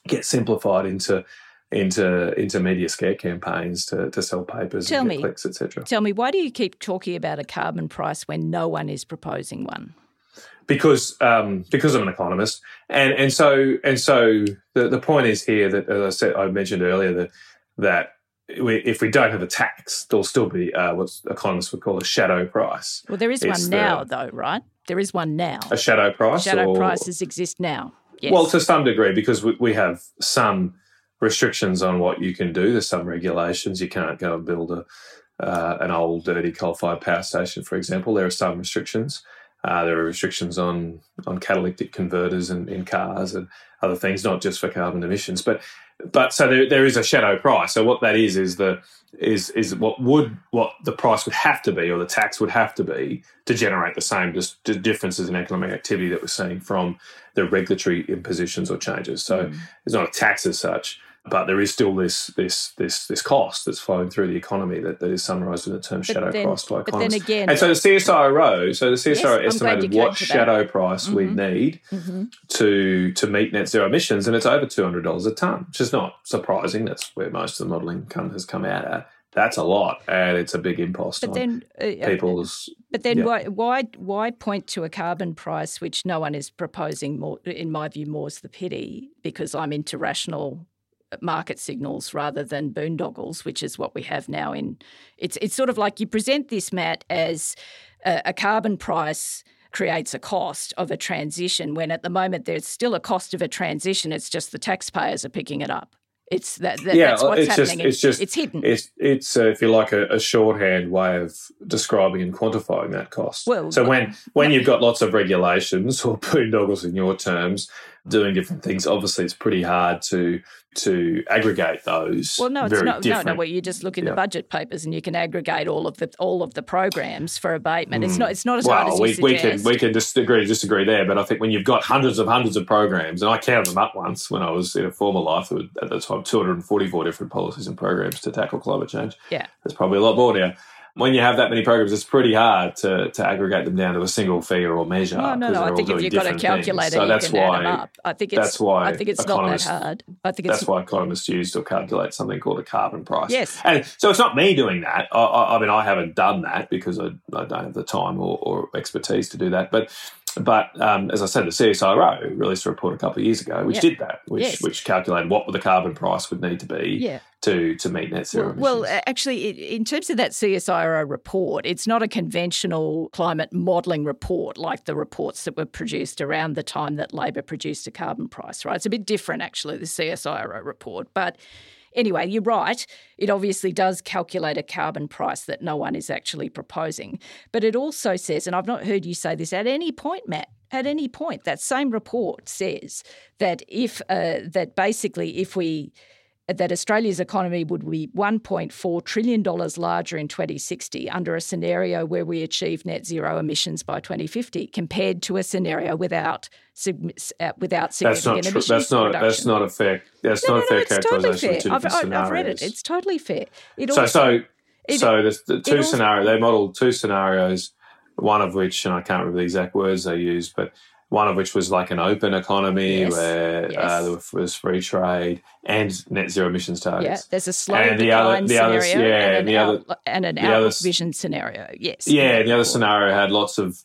get simplified into into into media scare campaigns to, to sell papers Tell and me. clicks, etc. Tell me, why do you keep talking about a carbon price when no one is proposing one? because um, because I'm an economist, and and so and so the the point is here that as I said I mentioned earlier that that if we don't have a tax, there'll still be uh, what economists would call a shadow price. Well, there is It's one the- now, though, right? There is one now. A shadow price. Shadow or, prices exist now. Yes. Well, to some degree, because we, we have some restrictions on what you can do. There's some regulations. You can't go and build a uh, an old, dirty coal-fired power station, for example. There are some restrictions. Uh, there are restrictions on on catalytic converters in, in cars and other things, not just for carbon emissions, but but so there, there is a shadow price. So what that is is the is is what would what the price would have to be or the tax would have to be to generate the same just d- differences in economic activity that we're seeing from the regulatory impositions or changes. So Mm. it's not a tax as such, but there is still this this this this cost that's flowing through the economy that, that is summarised in the term But shadow then- price by but then again- and so the CSIRO, so the Yes, CSIRO I'm estimated what shadow price we Mhm. need Mhm. to to meet net zero emissions, and it's over two hundred dollars a ton, which is not surprising. That's where most of the modelling come, has come out at. That's a lot, and it's a big impost But on then, uh, people's. but then, yeah. why, why, why point to a carbon price which no one is proposing? More, in my view, more's the pity because I'm into rational market signals rather than boondoggles, which is what we have now. In it's it's sort of like you present this, Matt, as a, a carbon price creates a cost of a transition when at the moment there's still a cost of a transition. It's just the taxpayers are picking it up. It's that, that Yeah, that's what's it's just- happening. it's just- it's hidden. It's it's uh, if you like a, a shorthand way of describing and quantifying that cost. Well, so when when you've got lots of regulations or boondoggles in your terms, doing different things. Obviously, it's pretty hard to to aggregate those. Well, no, it's not. No, different. no. Well, you just look in Yeah. the budget papers and you can aggregate all of the all of the programs for abatement. It's not. Mm. It's not as hard. Well, as we, you we can we can just agree disagree there, but I think when you've got hundreds of hundreds of programs, and I counted them up once when I was in a former life, at the time 244 different policies and programs to tackle climate change. Yeah. There's probably a lot more now. When you have that many programs, it's pretty hard to, to aggregate them down to a single figure or measure. No, no, no. I think if you've got a calculator, so you that's can why, add them up. I think it's. that's why I think it's not that hard. I think it's. That's why economists use to calculate something called a carbon price. Yes. And so it's not me doing that. I, I, I mean, I haven't done that because I, I don't have the time or, or expertise to do that. But but um, as I said, the CSIRO released a report a couple of years ago which Yeah. did that, which Yes. which calculated what the carbon price would need to be Yeah. to to meet net zero Well, well, actually, in terms of that CSIRO report, it's not a conventional climate modelling report like the reports that were produced around the time that Labor produced a carbon price, right? It's a bit different, actually, the CSIRO report. But anyway, you're right. It obviously does calculate a carbon price that no one is actually proposing. But it also says, and I've not heard you say this at any point, Matt, at any point, that same report says that if, uh, that basically, if we, that Australia's economy would be $1.4 trillion larger in 2060 under a scenario where we achieve net zero emissions by 2050 compared to a scenario without uh, without that's not significant emissions That's not that's not a fair that's no, not no, a fair no, it's totally characterization fair. of I've, I've, read it. It's totally fair. It so also, so it- so there's the two scenarios. They modelled two scenarios, one of which, and I can't remember the exact words they used, but one of which was like an open economy Yes, where yes. uh, there was free trade and net zero emissions targets. yeah, there's a slow And the decline other- the scenario yeah, and, and the an other- and an the other vision scenario. Yes. Yeah, and the other scenario had lots of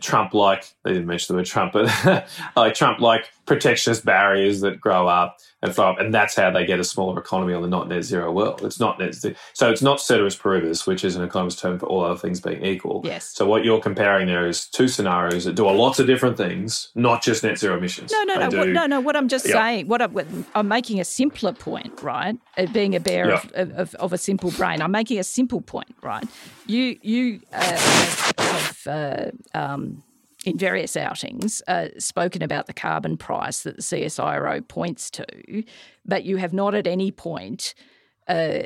Trump-like. They didn't mention the word Trump, but like Trump-like protectionist barriers that grow up and flow up, and that's how they get a smaller economy on the not net zero world. It's not net zero, so it's not ceteris paribus, which is an economist term for all other things being equal. Yes. So what you're comparing there is two scenarios that do a lots of different things, not just net zero emissions. No, no, They no, what, no, no. What I'm just Yeah. saying, what I'm, I'm making a simpler point, right? Uh, being a bear of, of, of a simple brain, I'm making a simple point, right? You, you uh, have, uh, um, in various outings uh, spoken about the carbon price that the CSIRO points to, but you have not at any point. Uh,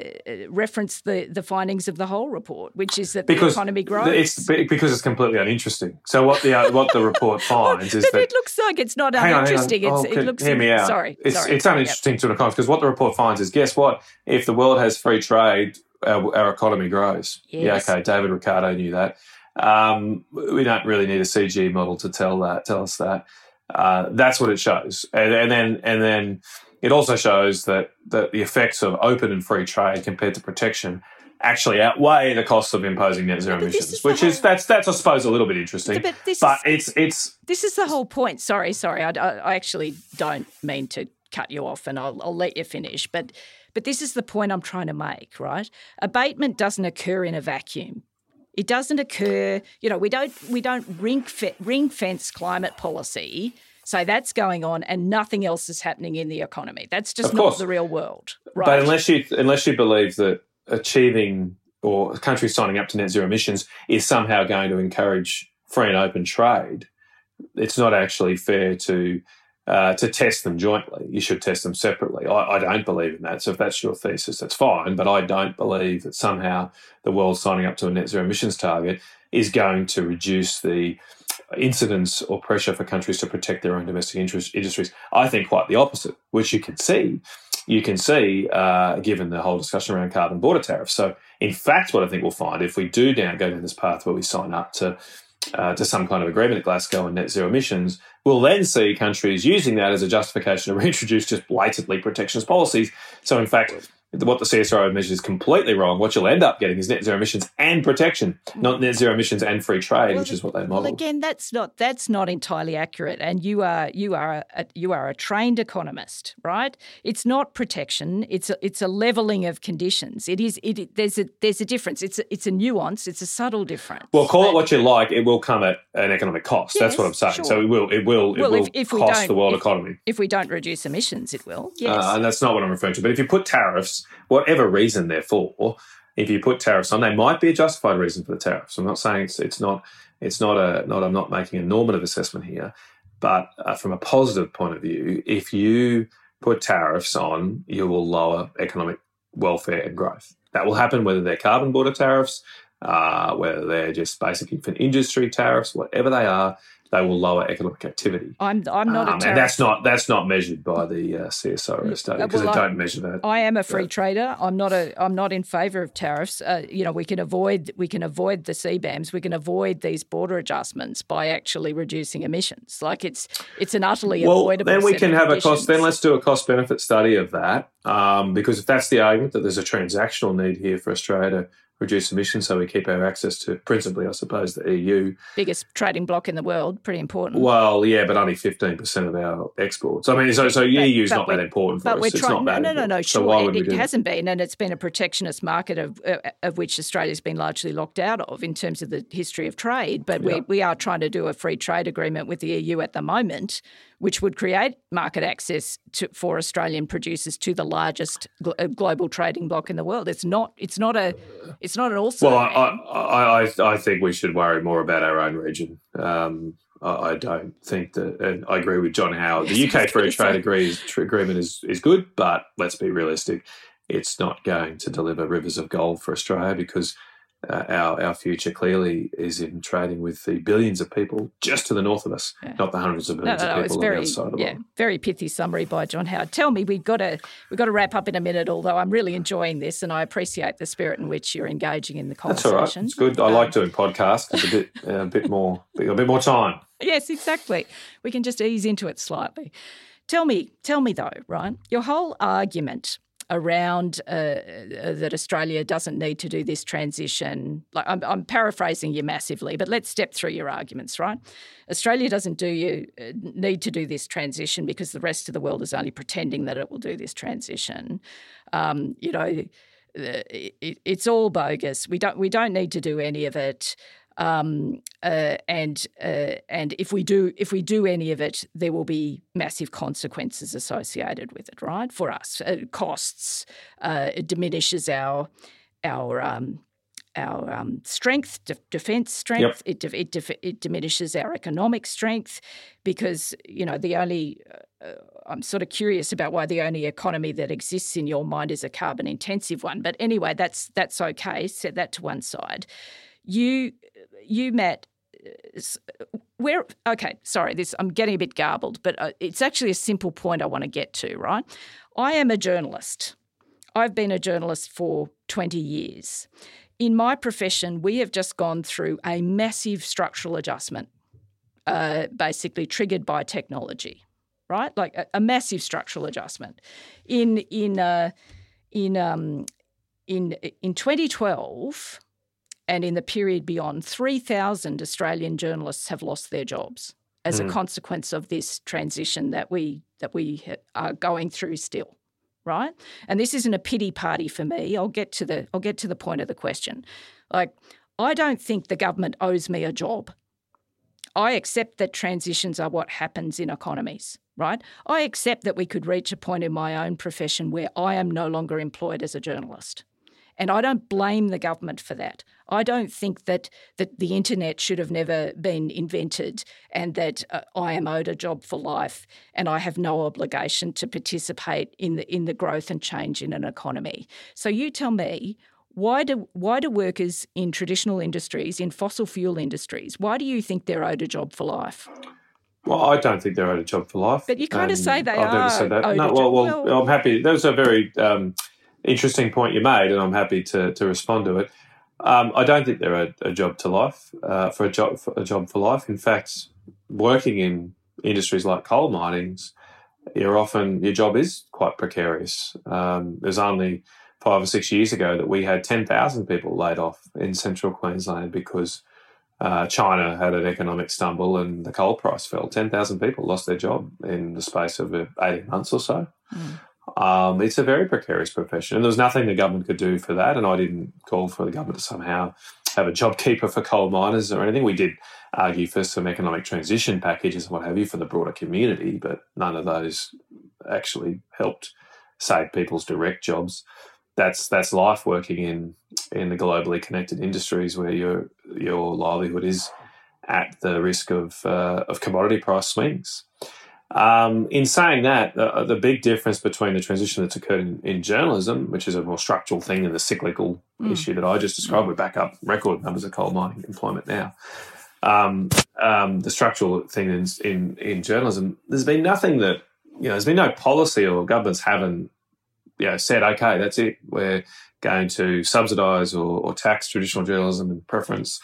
referenced the, the findings of the whole report, which is that the economy grows. It's because it's completely uninteresting. So what the uh, what the report finds is but that it looks like it's not Hang on, on. uninteresting. Oh, It's, it looks hear me out. Sorry, it's sorry. it's uninteresting to an economist because what the report finds is guess what? If the world has free trade, our, our economy grows. Yes. Yeah, okay. David Ricardo knew that. Um, we don't really need a CG model to tell that tell us that. Uh, that's what it shows, and, and then and then it also shows that that the effects of open and free trade compared to protection actually outweigh the costs of imposing net zero but emissions, is which is whole- that's that's I suppose a little bit interesting. But this but is- it's it's This is the whole point. Sorry, sorry. I, I- I actually don't mean to cut you off, and I'll, I'll let you finish. But but this is the point I'm trying to make. Right? Abatement doesn't occur in a vacuum. It doesn't occur. You know, we don't we don't ring fe- ring fence climate policy. Say that's going on, and nothing else is happening in the economy. That's just not the real world, right? But unless you unless you believe that achieving or countries signing up to net zero emissions is somehow going to encourage free and open trade, it's not actually fair to uh, to test them jointly. You should test them separately. I, I don't believe in that. So if that's your thesis, that's fine. But I don't believe that somehow the world signing up to a net zero emissions target is going to reduce the incidence or pressure for countries to protect their own domestic interest, industries. I think quite the opposite, which you can see. You can see, uh, given the whole discussion around carbon border tariffs. So, in fact, what I think we'll find if we do now go down this path where we sign up to uh, to some kind of agreement at Glasgow on net zero emissions, we'll then see countries using that as a justification to reintroduce just blatantly protectionist policies. So, in fact, what the CSIRO measures is completely wrong. What you'll end up getting is net zero emissions and protection, not net zero emissions and free trade, which is what they Well, again, that's not that's not entirely accurate. And you are you are a, you are a trained economist, right? It's not protection. It's a, it's a leveling of conditions. It is it, there's a there's a difference. It's a, it's a nuance. It's a subtle difference. Well, call it what you like. It will come at an economic cost. That's what I'm saying. sure. So it will. It will. It Well, will if- if cost the world if- economy. If we don't reduce emissions, it will. Yes. Uh, and that's not what I'm referring to. But if you put tariffs, whatever reason they're for, if you put tariffs on, they might be a justified reason for the tariffs. I'm not saying it's it's not it's not a not I'm not making a normative assessment here, But uh, from a positive point of view, if you put tariffs on, you will lower economic welfare and growth. That will happen whether they're carbon border tariffs, uh, whether they're just basically for industry tariffs, whatever they are, they will lower economic activity. I'm I'm not um, and that's not that's not measured by the uh, CSIRO study because well, they don't measure that. I am a free trader. I'm not a I'm not in favour of tariffs. Uh, you know, we can avoid we can avoid the CBAMs. We can avoid these border adjustments by actually reducing emissions. Like it's it's an utterly well, avoidable. Then we can have a cost. Then let's do a cost benefit study of that. Um, because if that's the argument that there's a transactional need here for Australia to reduce emissions so we keep our access to principally, I suppose, the EU. Biggest trading bloc in the world, pretty important. Well, yeah, but only 15% of our exports. I mean, so, so but, EU is not that important for but us. We're it's trying, not no, no, no, no, so sure. it, it hasn't been, and it's been a protectionist market of, uh, of which Australia's been largely locked out of in terms of the history of trade. But yeah. we, we are trying to do a free trade agreement with the EU at the moment which would create market access to, for Australian producers to the largest gl- uh, global trading bloc in the world. It's not. It's not a. It's not an also. Well, I, I, I, I think we should worry more about our own region. Um, I don't think that, and I agree with John Howard. The UK free trade agreement is, is good, but let's be realistic. It's not going to deliver rivers of gold for Australia because uh, our our future clearly is in trading with the billions of people just to the north of us, yeah. not the hundreds of millions no, no, of people very, on the other side of yeah. Very pithy summary by John Howard. Tell me, we've got to we've got to wrap up in a minute. Although I'm really enjoying this, and I appreciate the spirit in which you're engaging in the conversation. That's all right. It's good. I um, like doing podcasts. It's a bit uh, a bit more a bit more time. Yes, exactly. We can just ease into it slightly. Tell me, tell me though, Ryan, your whole argument around uh, uh, that Australia doesn't need to do this transition. Like I'm, I'm, paraphrasing you massively, but let's step through your arguments. Right? Australia doesn't do you uh, need to do this transition because the rest of the world is only pretending that it will do this transition. Um, you know, it, it's all bogus. We don't we don't need to do any of it. Um, uh, and uh, and if we do if we do any of it, there will be massive consequences associated with it, right? For us, uh, costs. Uh, it diminishes our our um, our um, strength, de- defence strength. Yep. It, it, it diminishes our economic strength because you know the only. Uh, I'm sort of curious about why the only economy that exists in your mind is a carbon intensive one. But anyway, that's that's okay. Set that to one side. You you met where okay sorry this i'm getting a bit garbled but uh, it's actually a simple point i want to get to right? I am a journalist. I've been a journalist for 20 years. In my profession we have just gone through a massive structural adjustment uh, basically triggered by technology right? Like a, a massive structural adjustment. In in uh, in um, in in 2012 and in the period beyond, 3,000 Australian journalists have lost their jobs as mm. a consequence of this transition that we that we are going through still right? And this isn't a pity party for me. I'll get to the i'll get to the point of the question. Like i don't think the government owes me a job. I accept that transitions are what happens in economies right? I accept that we could reach a point in my own profession where i am no longer employed as a journalist and I don't blame the government for that. I don't think that, that the internet should have never been invented and that uh, I am owed a job for life and I have no obligation to participate in the, in the growth and change in an economy. So you tell me, why do, why do workers in traditional industries, in fossil fuel industries, why do you think they're owed a job for life? Well, I don't think they're owed a job for life. But you kind of say they I've are. never said that. No, well, well, well, I'm happy. That was a very um, interesting point you made, and I'm happy to, to respond to it. Um, I don't think they're a, a job to life uh, for a job for a job for life. In fact, working in industries like coal minings, you're often your job is quite precarious. Um, there's only five or six years ago that we had ten thousand people laid off in central Queensland because uh, China had an economic stumble and the coal price fell. Ten thousand people lost their job in the space of eighteen months or so. Mm. Um, it's a very precarious profession, and there was nothing the government could do for that. And I didn't call for the government to somehow have a job keeper for coal miners or anything. We did argue for some economic transition packages and what have you for the broader community, but none of those actually helped save people's direct jobs. That's that's life working in in the globally connected industries where your your livelihood is at the risk of uh, of commodity price swings. Um, in saying that, the, the, big difference between the transition that's occurred in, in, journalism, which is a more structural thing, and the cyclical mm. issue that I just described, we back up record numbers of coal mining employment now. Um, um, the structural thing in, in, in journalism, there's been nothing that you know. There's been no policy or governments haven't you know said, okay, that's it. We're going to subsidise or, or tax traditional journalism and preference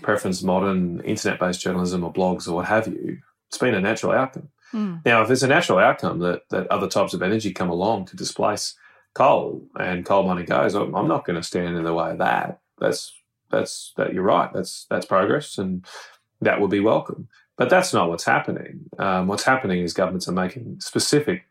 preference modern internet based journalism or blogs or what have you. It's been a natural outcome. Mm. Now, if it's a natural outcome that, that other types of energy come along to displace coal and coal mining goes, I'm not going to stand in the way of that. That's that's that you're right. That's that's progress, and that would be welcome. But that's not what's happening. Um, what's happening is governments are making specific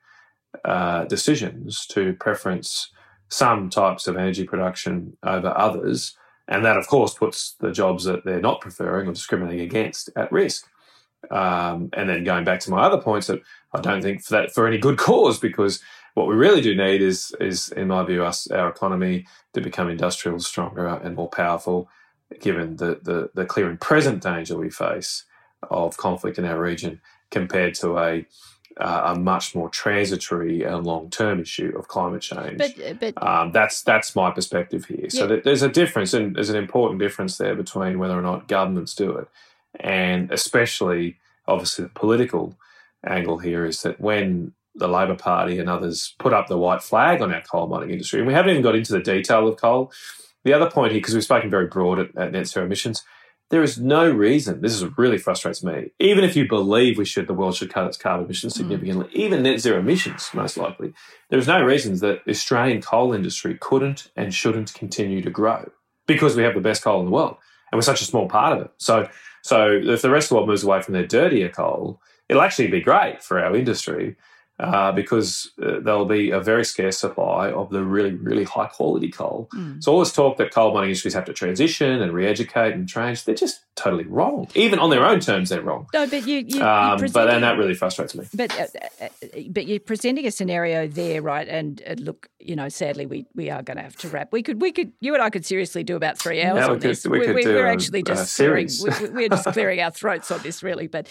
uh, decisions to preference some types of energy production over others, and that, of course, puts the jobs that they're not preferring or discriminating against at risk. Um, and then going back to my other points that I don't think for that for any good cause because what we really do need is is in my view us our economy to become industrial, stronger and more powerful, given the the, the clear and present danger we face of conflict in our region compared to a uh, a much more transitory and long term issue of climate change. But, but um, that's that's my perspective here. Yeah. So there's a difference, and there's an important difference there between whether or not governments do it and especially, obviously, the political angle here is that when the Labor Party and others put up the white flag on our coal mining industry, and we haven't even got into the detail of coal. The other point here, because we've spoken very broad at, at net zero emissions, there is no reason. This is really frustrates me. Even if you believe we should, the world should cut its carbon emissions mm. significantly, mm. even net zero emissions, most likely, there is no reasons that the Australian coal industry couldn't and shouldn't continue to grow because we have the best coal in the world and we're such a small part of it. So so if the rest of the world moves away from their dirtier coal, it'll actually be great for our industry uh, because uh, there'll be a very scarce supply of the really, really high quality coal. Mm. So all this talk that coal mining industries have to transition and re-educate and change, they're just totally wrong. Even on their own terms, they're wrong. No, but you, you um, but and that really frustrates me. But uh, uh, but you're presenting a scenario there, right? And uh, look, you know, sadly, we, we are going to have to wrap. We could we could you and I could seriously do about three hours on this. We, we, are actually just clearing, we, are just clearing our throats on this, really. But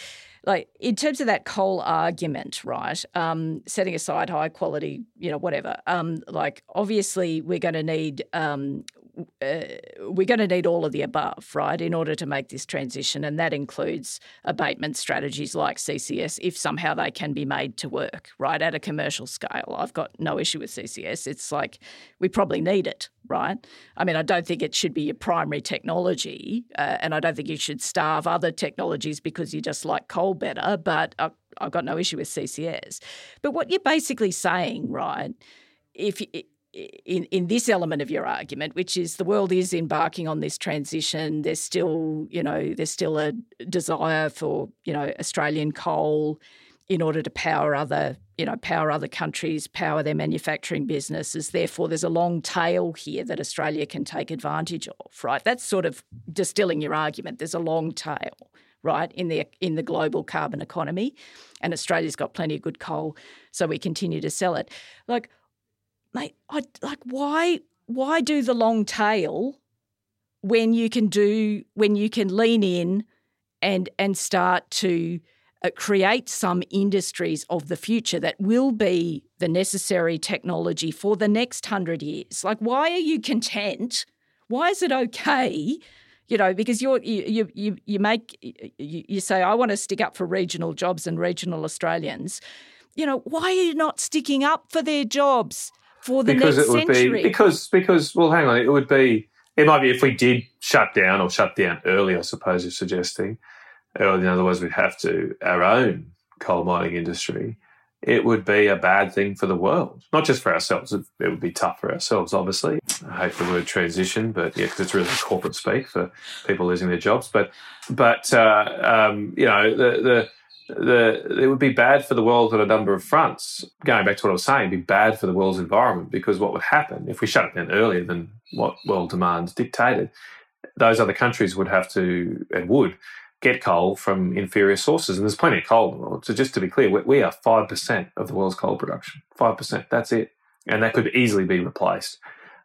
like in terms of that coal argument, right? Um, setting aside high quality, you know, whatever. Um, like obviously, we're going to need um, uh, we're going to need all of the above, right, in order to make this transition. And that includes abatement strategies like CCS, if somehow they can be made to work, right, at a commercial scale. I've got no issue with CCS. It's like we probably need it, right? I mean, I don't think it should be your primary technology, uh, and I don't think you should starve other technologies because you just like coal better, but I've, I've got no issue with CCS. But what you're basically saying, right, if in, in this element of your argument, which is the world is embarking on this transition. There's still, you know, there's still a desire for, you know, Australian coal in order to power other, you know, power other countries, power their manufacturing businesses. Therefore, there's a long tail here that Australia can take advantage of, right? That's sort of distilling your argument. There's a long tail, right, in the in the global carbon economy, and Australia's got plenty of good coal, so we continue to sell it. Like mate, I like why why do the long tail when you can do when you can lean in and and start to uh, create some industries of the future that will be the necessary technology for the next 100 years? Like why are you content? Why is it okay you know because you're you you you make you, you say i want to stick up for regional jobs and regional australians. You know why are you not sticking up for their jobs for the because next it would century. Be, because because well, hang on, it would be it might be if we did shut down or shut down early. I suppose you're suggesting early. In other words, we'd have to our own coal mining industry. It would be a bad thing for the world, not just for ourselves. It, it would be tough for ourselves, obviously. I hate the word transition, but yeah, because it's really corporate speak for people losing their jobs. But but uh, um, you know the the the, it would be bad for the world on a number of fronts. Going back to what I was saying, it'd be bad for the world's environment because what would happen if we shut it down earlier than what world demands dictated, those other countries would have to and would get coal from inferior sources. And there's plenty of coal in the world. So just to be clear, we are 5% of the world's coal production. 5%, that's it. And that could easily be replaced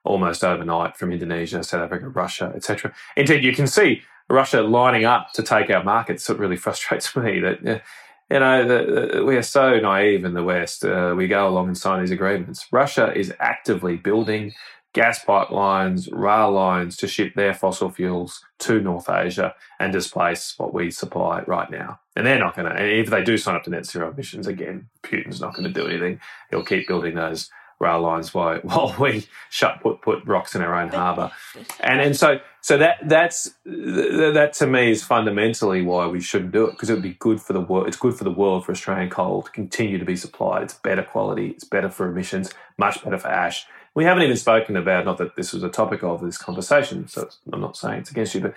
almost overnight from Indonesia, South Africa, Russia, etc. Indeed, you can see Russia lining up to take our markets. It really frustrates me that you know the, the, we are so naive in the West. Uh, we go along and sign these agreements. Russia is actively building gas pipelines, rail lines to ship their fossil fuels to North Asia and displace what we supply right now. And they're not going to. If they do sign up to net zero emissions again, Putin's not going to do anything. He'll keep building those rail lines while, while we shut put put rocks in our own harbour. And and so so that that's that to me is fundamentally why we shouldn't do it because it would be good for the world. It's good for the world for Australian coal to continue to be supplied. It's better quality. It's better for emissions. Much better for ash. We haven't even spoken about not that this was a topic of this conversation. So I'm not saying it's against you, but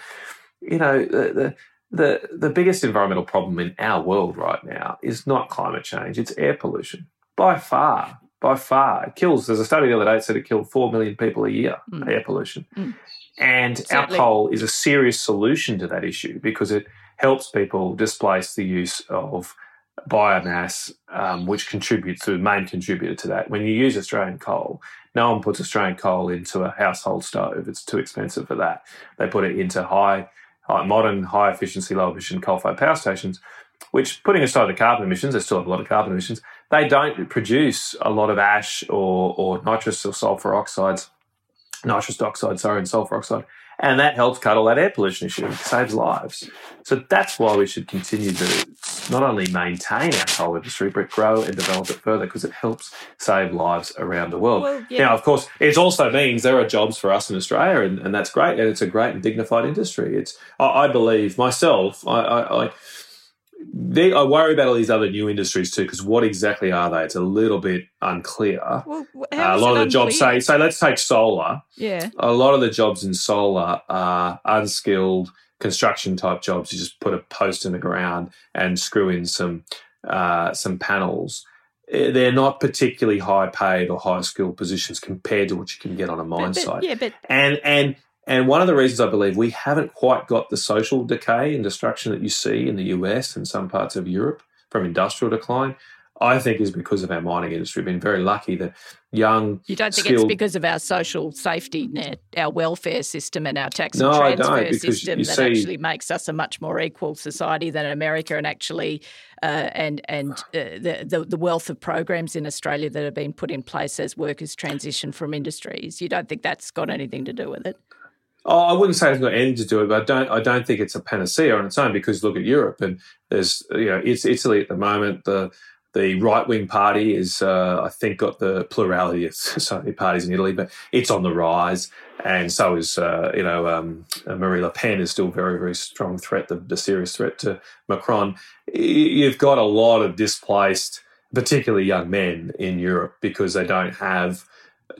you know the, the the the biggest environmental problem in our world right now is not climate change; it's air pollution by far by far. It kills. There's a study the other day that said it killed four million people a year. Mm. Air pollution, mm. and Certainly. our coal is a serious solution to that issue because it helps people displace the use of biomass, um, which contributes to the main contributor to that. When you use Australian coal, no one puts Australian coal into a household stove. It's too expensive for that. They put it into high, high modern, high efficiency, low emission coal-fired power stations, which, putting aside the carbon emissions, they still have a lot of carbon emissions they don't produce a lot of ash or, or nitrous or sulfur oxides, nitrous oxide, sorry, and sulfur oxide. And that helps cut all that air pollution issue. It saves lives. So that's why we should continue to not only maintain our coal industry, but grow and develop it further because it helps save lives around the world. Well, yeah. Now, of course, it also means there are jobs for us in Australia, and, and that's great. And it's a great and dignified industry. It's, I, I believe myself, I, I, I they, I worry about all these other new industries too, because what exactly are they? It's a little bit unclear. Well, uh, a lot of the unclear? jobs say, so let's take solar. Yeah. A lot of the jobs in solar are unskilled construction type jobs. You just put a post in the ground and screw in some uh, some panels. Eh, they're not particularly high paid or high skilled positions compared to what you can get on a mine but, but, site. Yeah, but and and and one of the reasons I believe we haven't quite got the social decay and destruction that you see in the US and some parts of Europe from industrial decline, I think is because of our mining industry. We've been very lucky that young. You don't think skilled... it's because of our social safety net, our welfare system, and our tax and transfer system that see... actually makes us a much more equal society than America, and actually, uh, and and uh, the, the, the wealth of programs in Australia that have been put in place as workers transition from industries. You don't think that's got anything to do with it? Oh, I wouldn't say it's got anything to do it, but I don't. I don't think it's a panacea on its own because look at Europe and there's you know it's Italy at the moment. The the right wing party is uh, I think got the plurality of so many parties in Italy, but it's on the rise, and so is uh, you know um, Marine Le Pen is still very very strong threat, the, the serious threat to Macron. You've got a lot of displaced, particularly young men in Europe because they don't have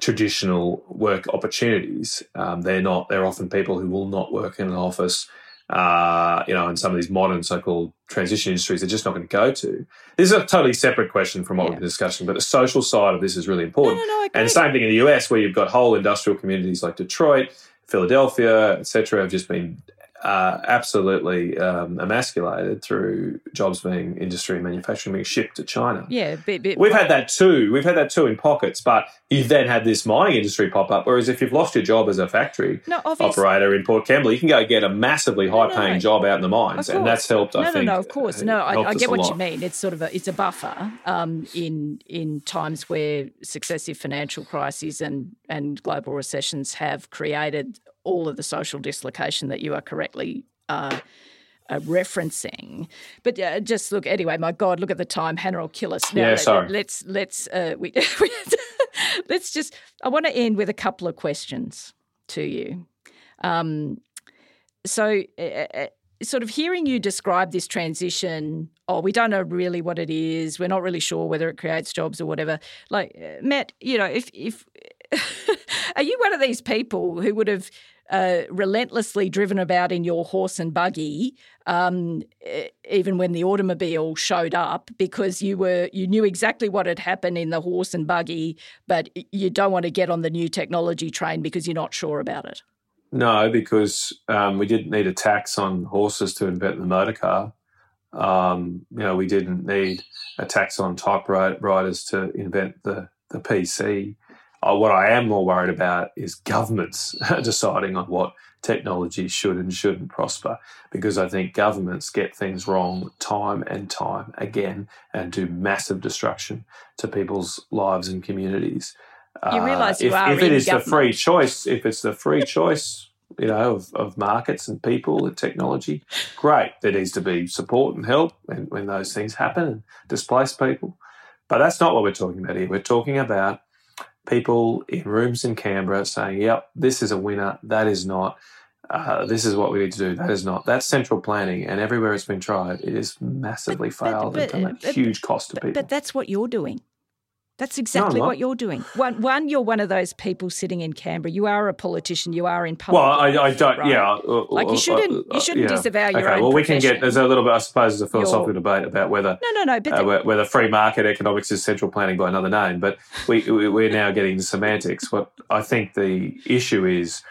traditional work opportunities. Um, they're not. They're often people who will not work in an office. Uh, you know, in some of these modern so-called transition industries, they're just not going to go to. This is a totally separate question from what yeah. we've been discussing, but the social side of this is really important. No, no, no, and same thing in the US, where you've got whole industrial communities like Detroit, Philadelphia, etc., have just been uh, absolutely um, emasculated through jobs being industry and manufacturing being shipped to China. Yeah, bit, bit, we've had that too. We've had that too in pockets, but you've then had this mining industry pop up. Whereas if you've lost your job as a factory no, operator in Port Kembla, you can go get a massively high paying no, job out in the mines, and that's helped. No, I think. No, no, of course, no. I, I get what lot. you mean. It's sort of a it's a buffer um, in in times where successive financial crises and and global recessions have created all of the social dislocation that you are correctly uh, uh, referencing. But uh, just look anyway. My God, look at the time. Hannah will kill us. Now, yeah, sorry. Let's let's uh, we, let's just. I want to end with a couple of questions to you. Um, so. Uh, uh, sort of hearing you describe this transition, oh, we don't know really what it is. We're not really sure whether it creates jobs or whatever. Like Matt, you know, if if are you one of these people who would have uh, relentlessly driven about in your horse and buggy, um, even when the automobile showed up, because you were you knew exactly what had happened in the horse and buggy, but you don't want to get on the new technology train because you're not sure about it. No, because um, we didn't need a tax on horses to invent the motor car. Um, you know, we didn't need a tax on typewriters to invent the the PC. Uh, what I am more worried about is governments deciding on what technology should and shouldn't prosper, because I think governments get things wrong time and time again and do massive destruction to people's lives and communities. You realise you if, are if it is the free choice, if it's the free choice, you know, of, of markets and people and technology, great. There needs to be support and help when, when those things happen and displace people. But that's not what we're talking about here. We're talking about people in rooms in Canberra saying, yep, this is a winner, that is not. Uh, this is what we need to do. That is not. That's central planning, and everywhere it's been tried, it has massively But- but- failed but- and done a huge cost to people. but that's what you're doing. That's exactly not. what you're doing. One, one, you're one of those people sitting in Canberra. You are a politician. You are in public. Well, I, I don't. right? Yeah, uh, Like you uh, shouldn't- uh, you shouldn't yeah. disavow your okay, own Well, we can get. There's a little bit, I suppose, there's a philosophical debate about whether No, no, no. But uh, the- whether free market economics is central planning by another name. But we, we we're now getting the semantics. What I think the issue is,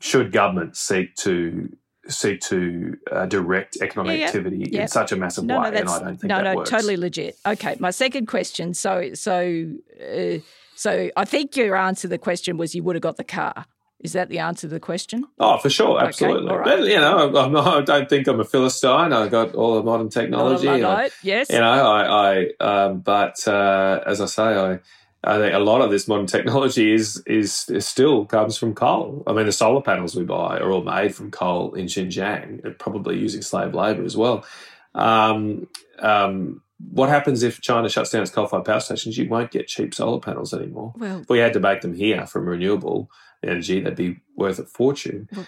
should government seek to seek to uh, direct economic Yeah, yeah. activity Yeah. in such a massive no, way? no, and I don't think no, that no, works. totally legit. Okay, my second question. So, so, uh, so I think your answer to the question was you would have got the car. Is that the answer to the question? Oh, for sure, Okay, absolutely. But you know, I'm, I'm not, I don't think I'm a philistine. I've got all the modern technology. Not a and I- yes. you know, I, I um, but uh, as I say, I, I think a lot of this modern technology is, is is still comes from coal. I mean, the solar panels we buy are all made from coal in Xinjiang, probably using slave labor as well. Um, um, what happens if China shuts down its coal-fired power stations? You won't get cheap solar panels anymore. well, If we had to make them here from renewable energy, they'd be worth a fortune. Well-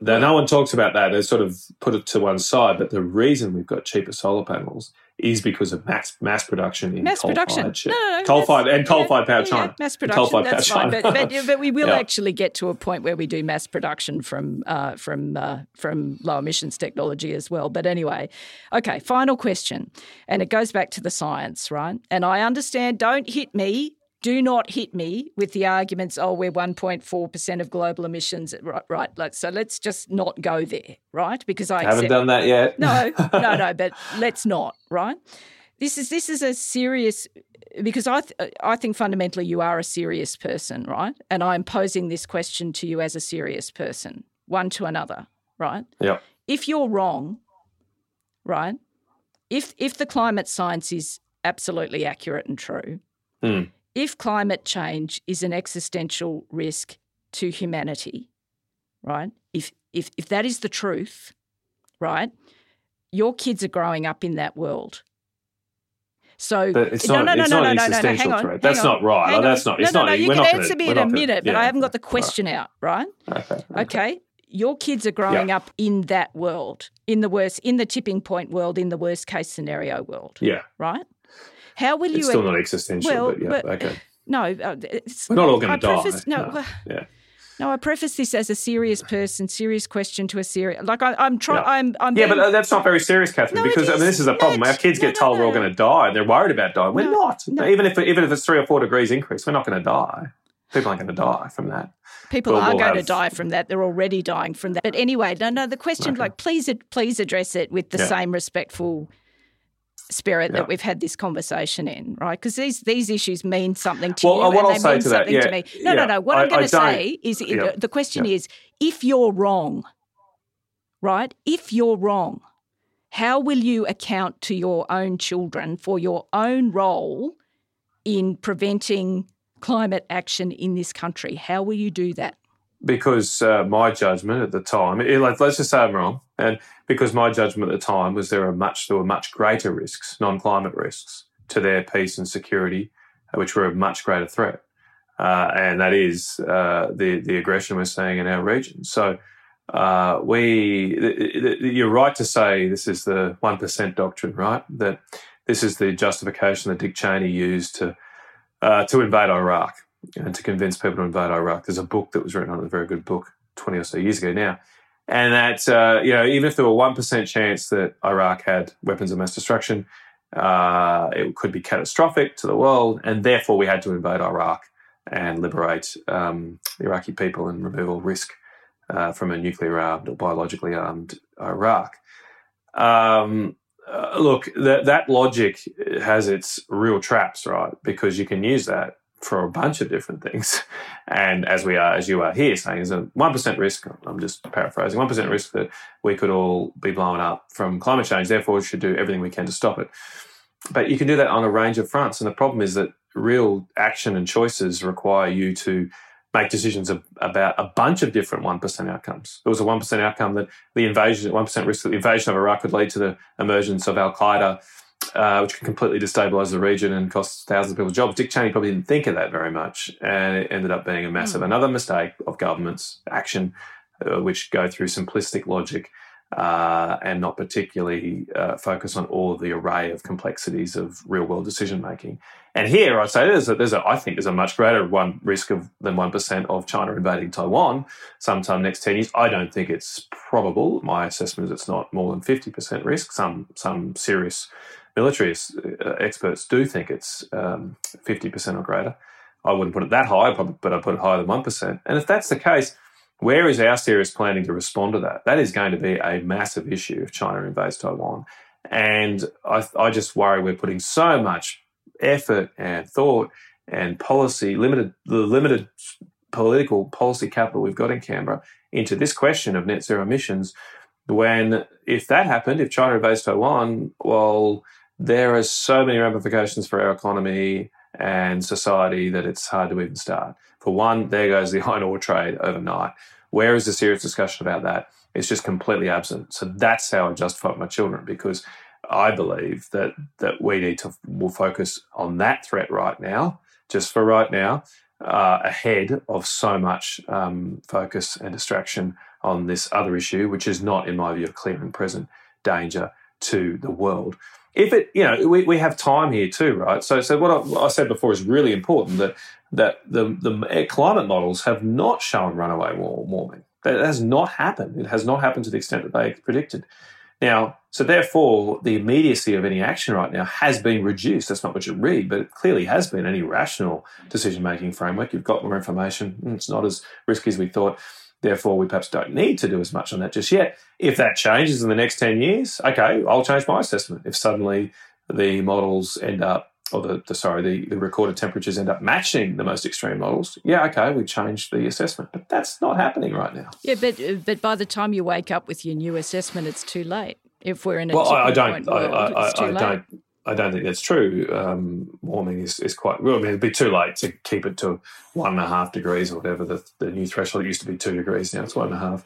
no one talks about that. They sort of put it to one side. But the reason we've got cheaper solar panels is because of mass mass production in mass production. coal-fired, No, no, no, coal-fired and coal-fired power yeah, China. yeah, mass production. coal-fired That's power fine, but, but but we will Yeah. actually get to a point where we do mass production from uh, from uh, from low emissions technology as well. But anyway, okay. Final question, and it goes back to the science, right? And I understand. Don't hit me. Do not hit me with the arguments. Oh, we're one point four percent of global emissions. Right, right. So let's just not go there, right? Because I Haven't done that yet. no, no, no. But let's not. Right. This is this is a serious because I th- I think fundamentally you are a serious person, right? And I'm posing this question to you as a serious person, one to another, right? Yep. If you're wrong, right? If if the climate science is absolutely accurate and true, Hmm. If climate change is an existential risk to humanity, right? If if if that is the truth, right? Your kids are growing up in that world. So But it's no, not- no, no, it's no, not no, an no, no, hang on, hang That's on, not right. that's not- it's no, no, not- no, you can not gonna- answer me in a minute, but yeah, I haven't got the right. question out, right? Okay. Okay. Your kids are growing up in that world, in the worst, in the tipping point world, in the worst case scenario world, Yeah. right? How will It's you? still not existential, well, but yeah. but- okay. no, uh, it's, We're not all going to die. preface- no, no. well, Yeah. no, I preface this as a serious person, serious question to a serious. Like I, I'm trying. Yeah. I'm. I'm. Yeah, being- but uh, that's not very serious, Catherine. No, because I mean, this is a problem. Our kids No, get no, told we're all going to die, they're worried about dying. We're not. no. Even if even if it's three or four degrees increase, we're not going to die. People aren't going to die from that. People We'll- are we'll going to die from that. They're already dying from that. But anyway, no, no. The question, Okay. like, please, please address it with the Yeah. same respectful spirit Yeah. that we've had this conversation in, right? Because these these issues mean something to Well, you, what and I'll they say mean to that, something yeah, to me. No, yeah, no, no. What I- am going to say is, the question is, if you're wrong, right? If you're wrong, how will you account to your own children for your own role in preventing climate action in this country? How will you do that? Because uh, my judgment at the time, it, like, let's just say I'm wrong, and because my judgment at the time was there are much there were much greater risks, non-climate risks, to their peace and security, uh, which were a much greater threat, uh, and that is uh, the the aggression we're seeing in our region. So. Uh, we, th- th- you're right to say this is the one percent doctrine, right? That this is the justification that Dick Cheney used to uh, to invade Iraq and to convince people to invade Iraq. There's a book that was written on it, a very good book, 20 or so years ago now. And that, uh, you know, even if there were 1% chance that Iraq had weapons of mass destruction, uh, it could be catastrophic to the world. And therefore, we had to invade Iraq and liberate um, the Iraqi people and remove all risk uh, from a nuclear armed or biologically armed Iraq. Um, uh, look, that, that logic has its real traps, right? Because you can use that for a bunch of different things. And as we are, as you are here saying, there's a 1% risk, I'm just paraphrasing, 1% risk that we could all be blown up from climate change. Therefore, we should do everything we can to stop it. But you can do that on a range of fronts. And the problem is that real action and choices require you to make decisions about a bunch of different 1% outcomes. There was a 1% outcome that the invasion, 1% risk that the invasion of Iraq would lead to the emergence of Al Qaeda, uh, which could completely destabilize the region and cost thousands of people jobs. Dick Cheney probably didn't think of that very much, and it ended up being a massive mm. another mistake of government's action, uh, which go through simplistic logic uh, and not particularly uh, focus on all of the array of complexities of real world decision making. And here, I'd say there's a, there's a, I think there's a much greater one risk of than one percent of China invading Taiwan sometime next ten years. I don't think it's probable. My assessment is it's not more than fifty percent risk. Some some serious military uh, experts do think it's um, fifty um, percent or greater. I wouldn't put it that high, but I put it higher than one percent. And if that's the case, where is our serious planning to respond to that? That is going to be a massive issue if China invades Taiwan. And I, I just worry we're putting so much effort and thought and policy, limited the limited political policy capital we've got in Canberra into this question of net zero emissions. When if that happened, if China invades Taiwan, well, there are so many ramifications for our economy and society that it's hard to even start. For one, there goes the iron ore trade overnight. Where is the serious discussion about that? It's just completely absent. So that's how I justify my children because I believe that that we need to will focus on that threat right now, just for right now, uh, ahead of so much um, focus and distraction on this other issue, which is not, in my view, a clear and present danger to the world. If it, you know, we, we have time here too, right? So, so what I, I said before is really important that that the, the climate models have not shown runaway warming. That has not happened. It has not happened to the extent that they predicted. Now, so therefore, the immediacy of any action right now has been reduced. That's not what you read, but it clearly has been any rational decision making framework. You've got more information. Mm, it's not as risky as we thought. Therefore, we perhaps don't need to do as much on that just yet. If that changes in the next 10 years, okay, I'll change my assessment. If suddenly the models end up or the, the sorry, the, the recorded temperatures end up matching the most extreme models, yeah, okay, we changed the assessment. But that's not happening right now. Yeah, but uh, but by the time you wake up with your new assessment, it's too late. If we're in a well, I, I don't, I, I, I don't. I don't think that's true. Um, warming is, is quite well. I mean, it'd be too late to keep it to one and a half degrees or whatever. The, the new threshold used to be two degrees. Now it's one and a half.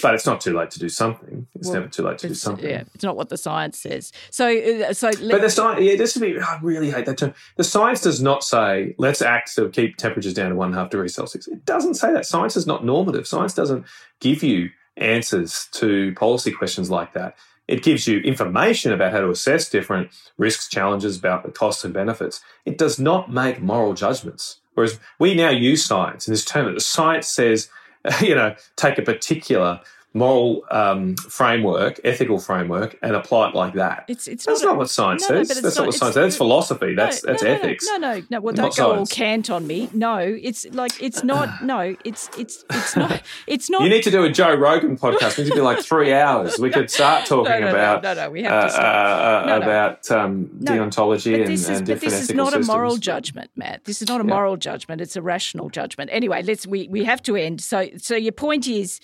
But it's not too late to do something. It's well, never too late to do something. Yeah, it's not what the science says. So, uh, so. But the science, yeah, this would be. I really hate that term. The science does not say let's act to keep temperatures down to one and a half degrees Celsius. It doesn't say that. Science is not normative. Science doesn't give you answers to policy questions like that. It gives you information about how to assess different risks, challenges, about the costs and benefits. It does not make moral judgments. Whereas we now use science in this term that the science says you know, take a particular moral um, framework, ethical framework, and apply it like that. It's, it's that's not, not what science no, says. No, that's not, not what science says. That's philosophy. That's no, that's ethics. No, no, no. Well, don't go all Kant on me. No, it's like it's not. No, it's it's it's not. It's not. You need to do a Joe Rogan podcast. We need to be like three hours. We could start talking about no, no, we have to uh, stop. Uh, about um, deontology and, is, and different this is not systems. a moral judgment, Matt. This is not a yeah. moral judgment. It's a rational judgment. Anyway, let's we we have to end. So so your point is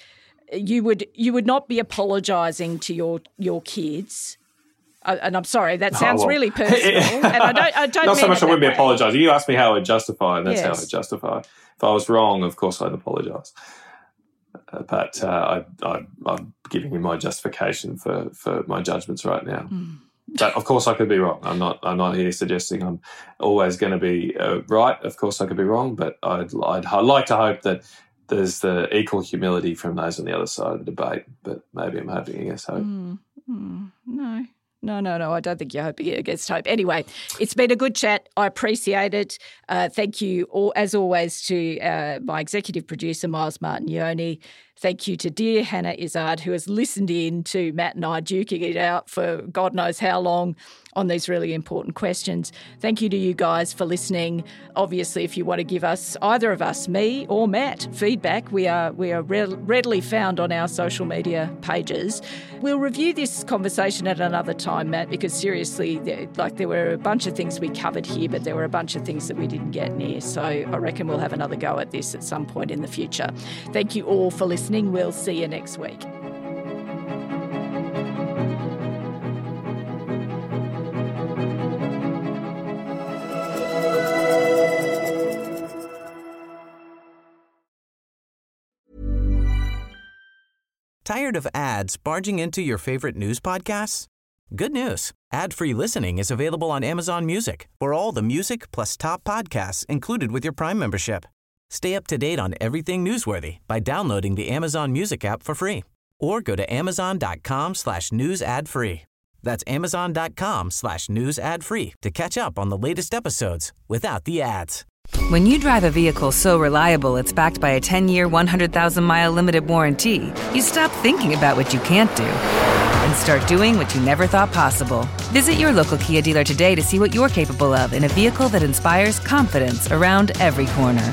you would you would not be apologising to your your kids. Uh, and I'm sorry, that sounds oh, well. really personal. and I don't, I don't not so much. I wouldn't be apologising. You asked me how I justify, and that's yes. how I justify. If I was wrong, of course I'd apologise. Uh, but uh, I, am giving you my justification for, for my judgments right now. Mm. But of course, I could be wrong. I'm not. I'm not here suggesting I'm always going to be uh, right. Of course, I could be wrong. But I'd, I'd, I'd like to hope that there's the equal humility from those on the other side of the debate, but maybe I'm hoping against hope. Mm, mm, no. No, no, no. I don't think you're hoping against hope. Anyway, it's been a good chat. I appreciate it. Uh, thank you, all, as always, to uh, my executive producer, Miles Martignoni. Thank you to dear Hannah Izzard, who has listened in to Matt and I duking it out for God knows how long on these really important questions. Thank you to you guys for listening. Obviously, if you want to give us either of us, me or Matt, feedback, we are we are readily found on our social media pages. We'll review this conversation at another time, Matt, because seriously, like there were a bunch of things we covered here, but there were a bunch of things that we didn't get near. So I reckon we'll have another go at this at some point in the future. Thank you all for listening. We'll see you next week. Tired of ads barging into your favorite news podcasts? Good news. Ad-free listening is available on Amazon Music for all the music plus top podcasts included with your Prime membership. Stay up to date on everything newsworthy by downloading the Amazon Music app for free or go to amazon.com slash news ad free. That's amazon.com slash news ad free to catch up on the latest episodes without the ads. When you drive a vehicle so reliable it's backed by a 10-year, 100,000-mile limited warranty, you stop thinking about what you can't do and start doing what you never thought possible. Visit your local Kia dealer today to see what you're capable of in a vehicle that inspires confidence around every corner.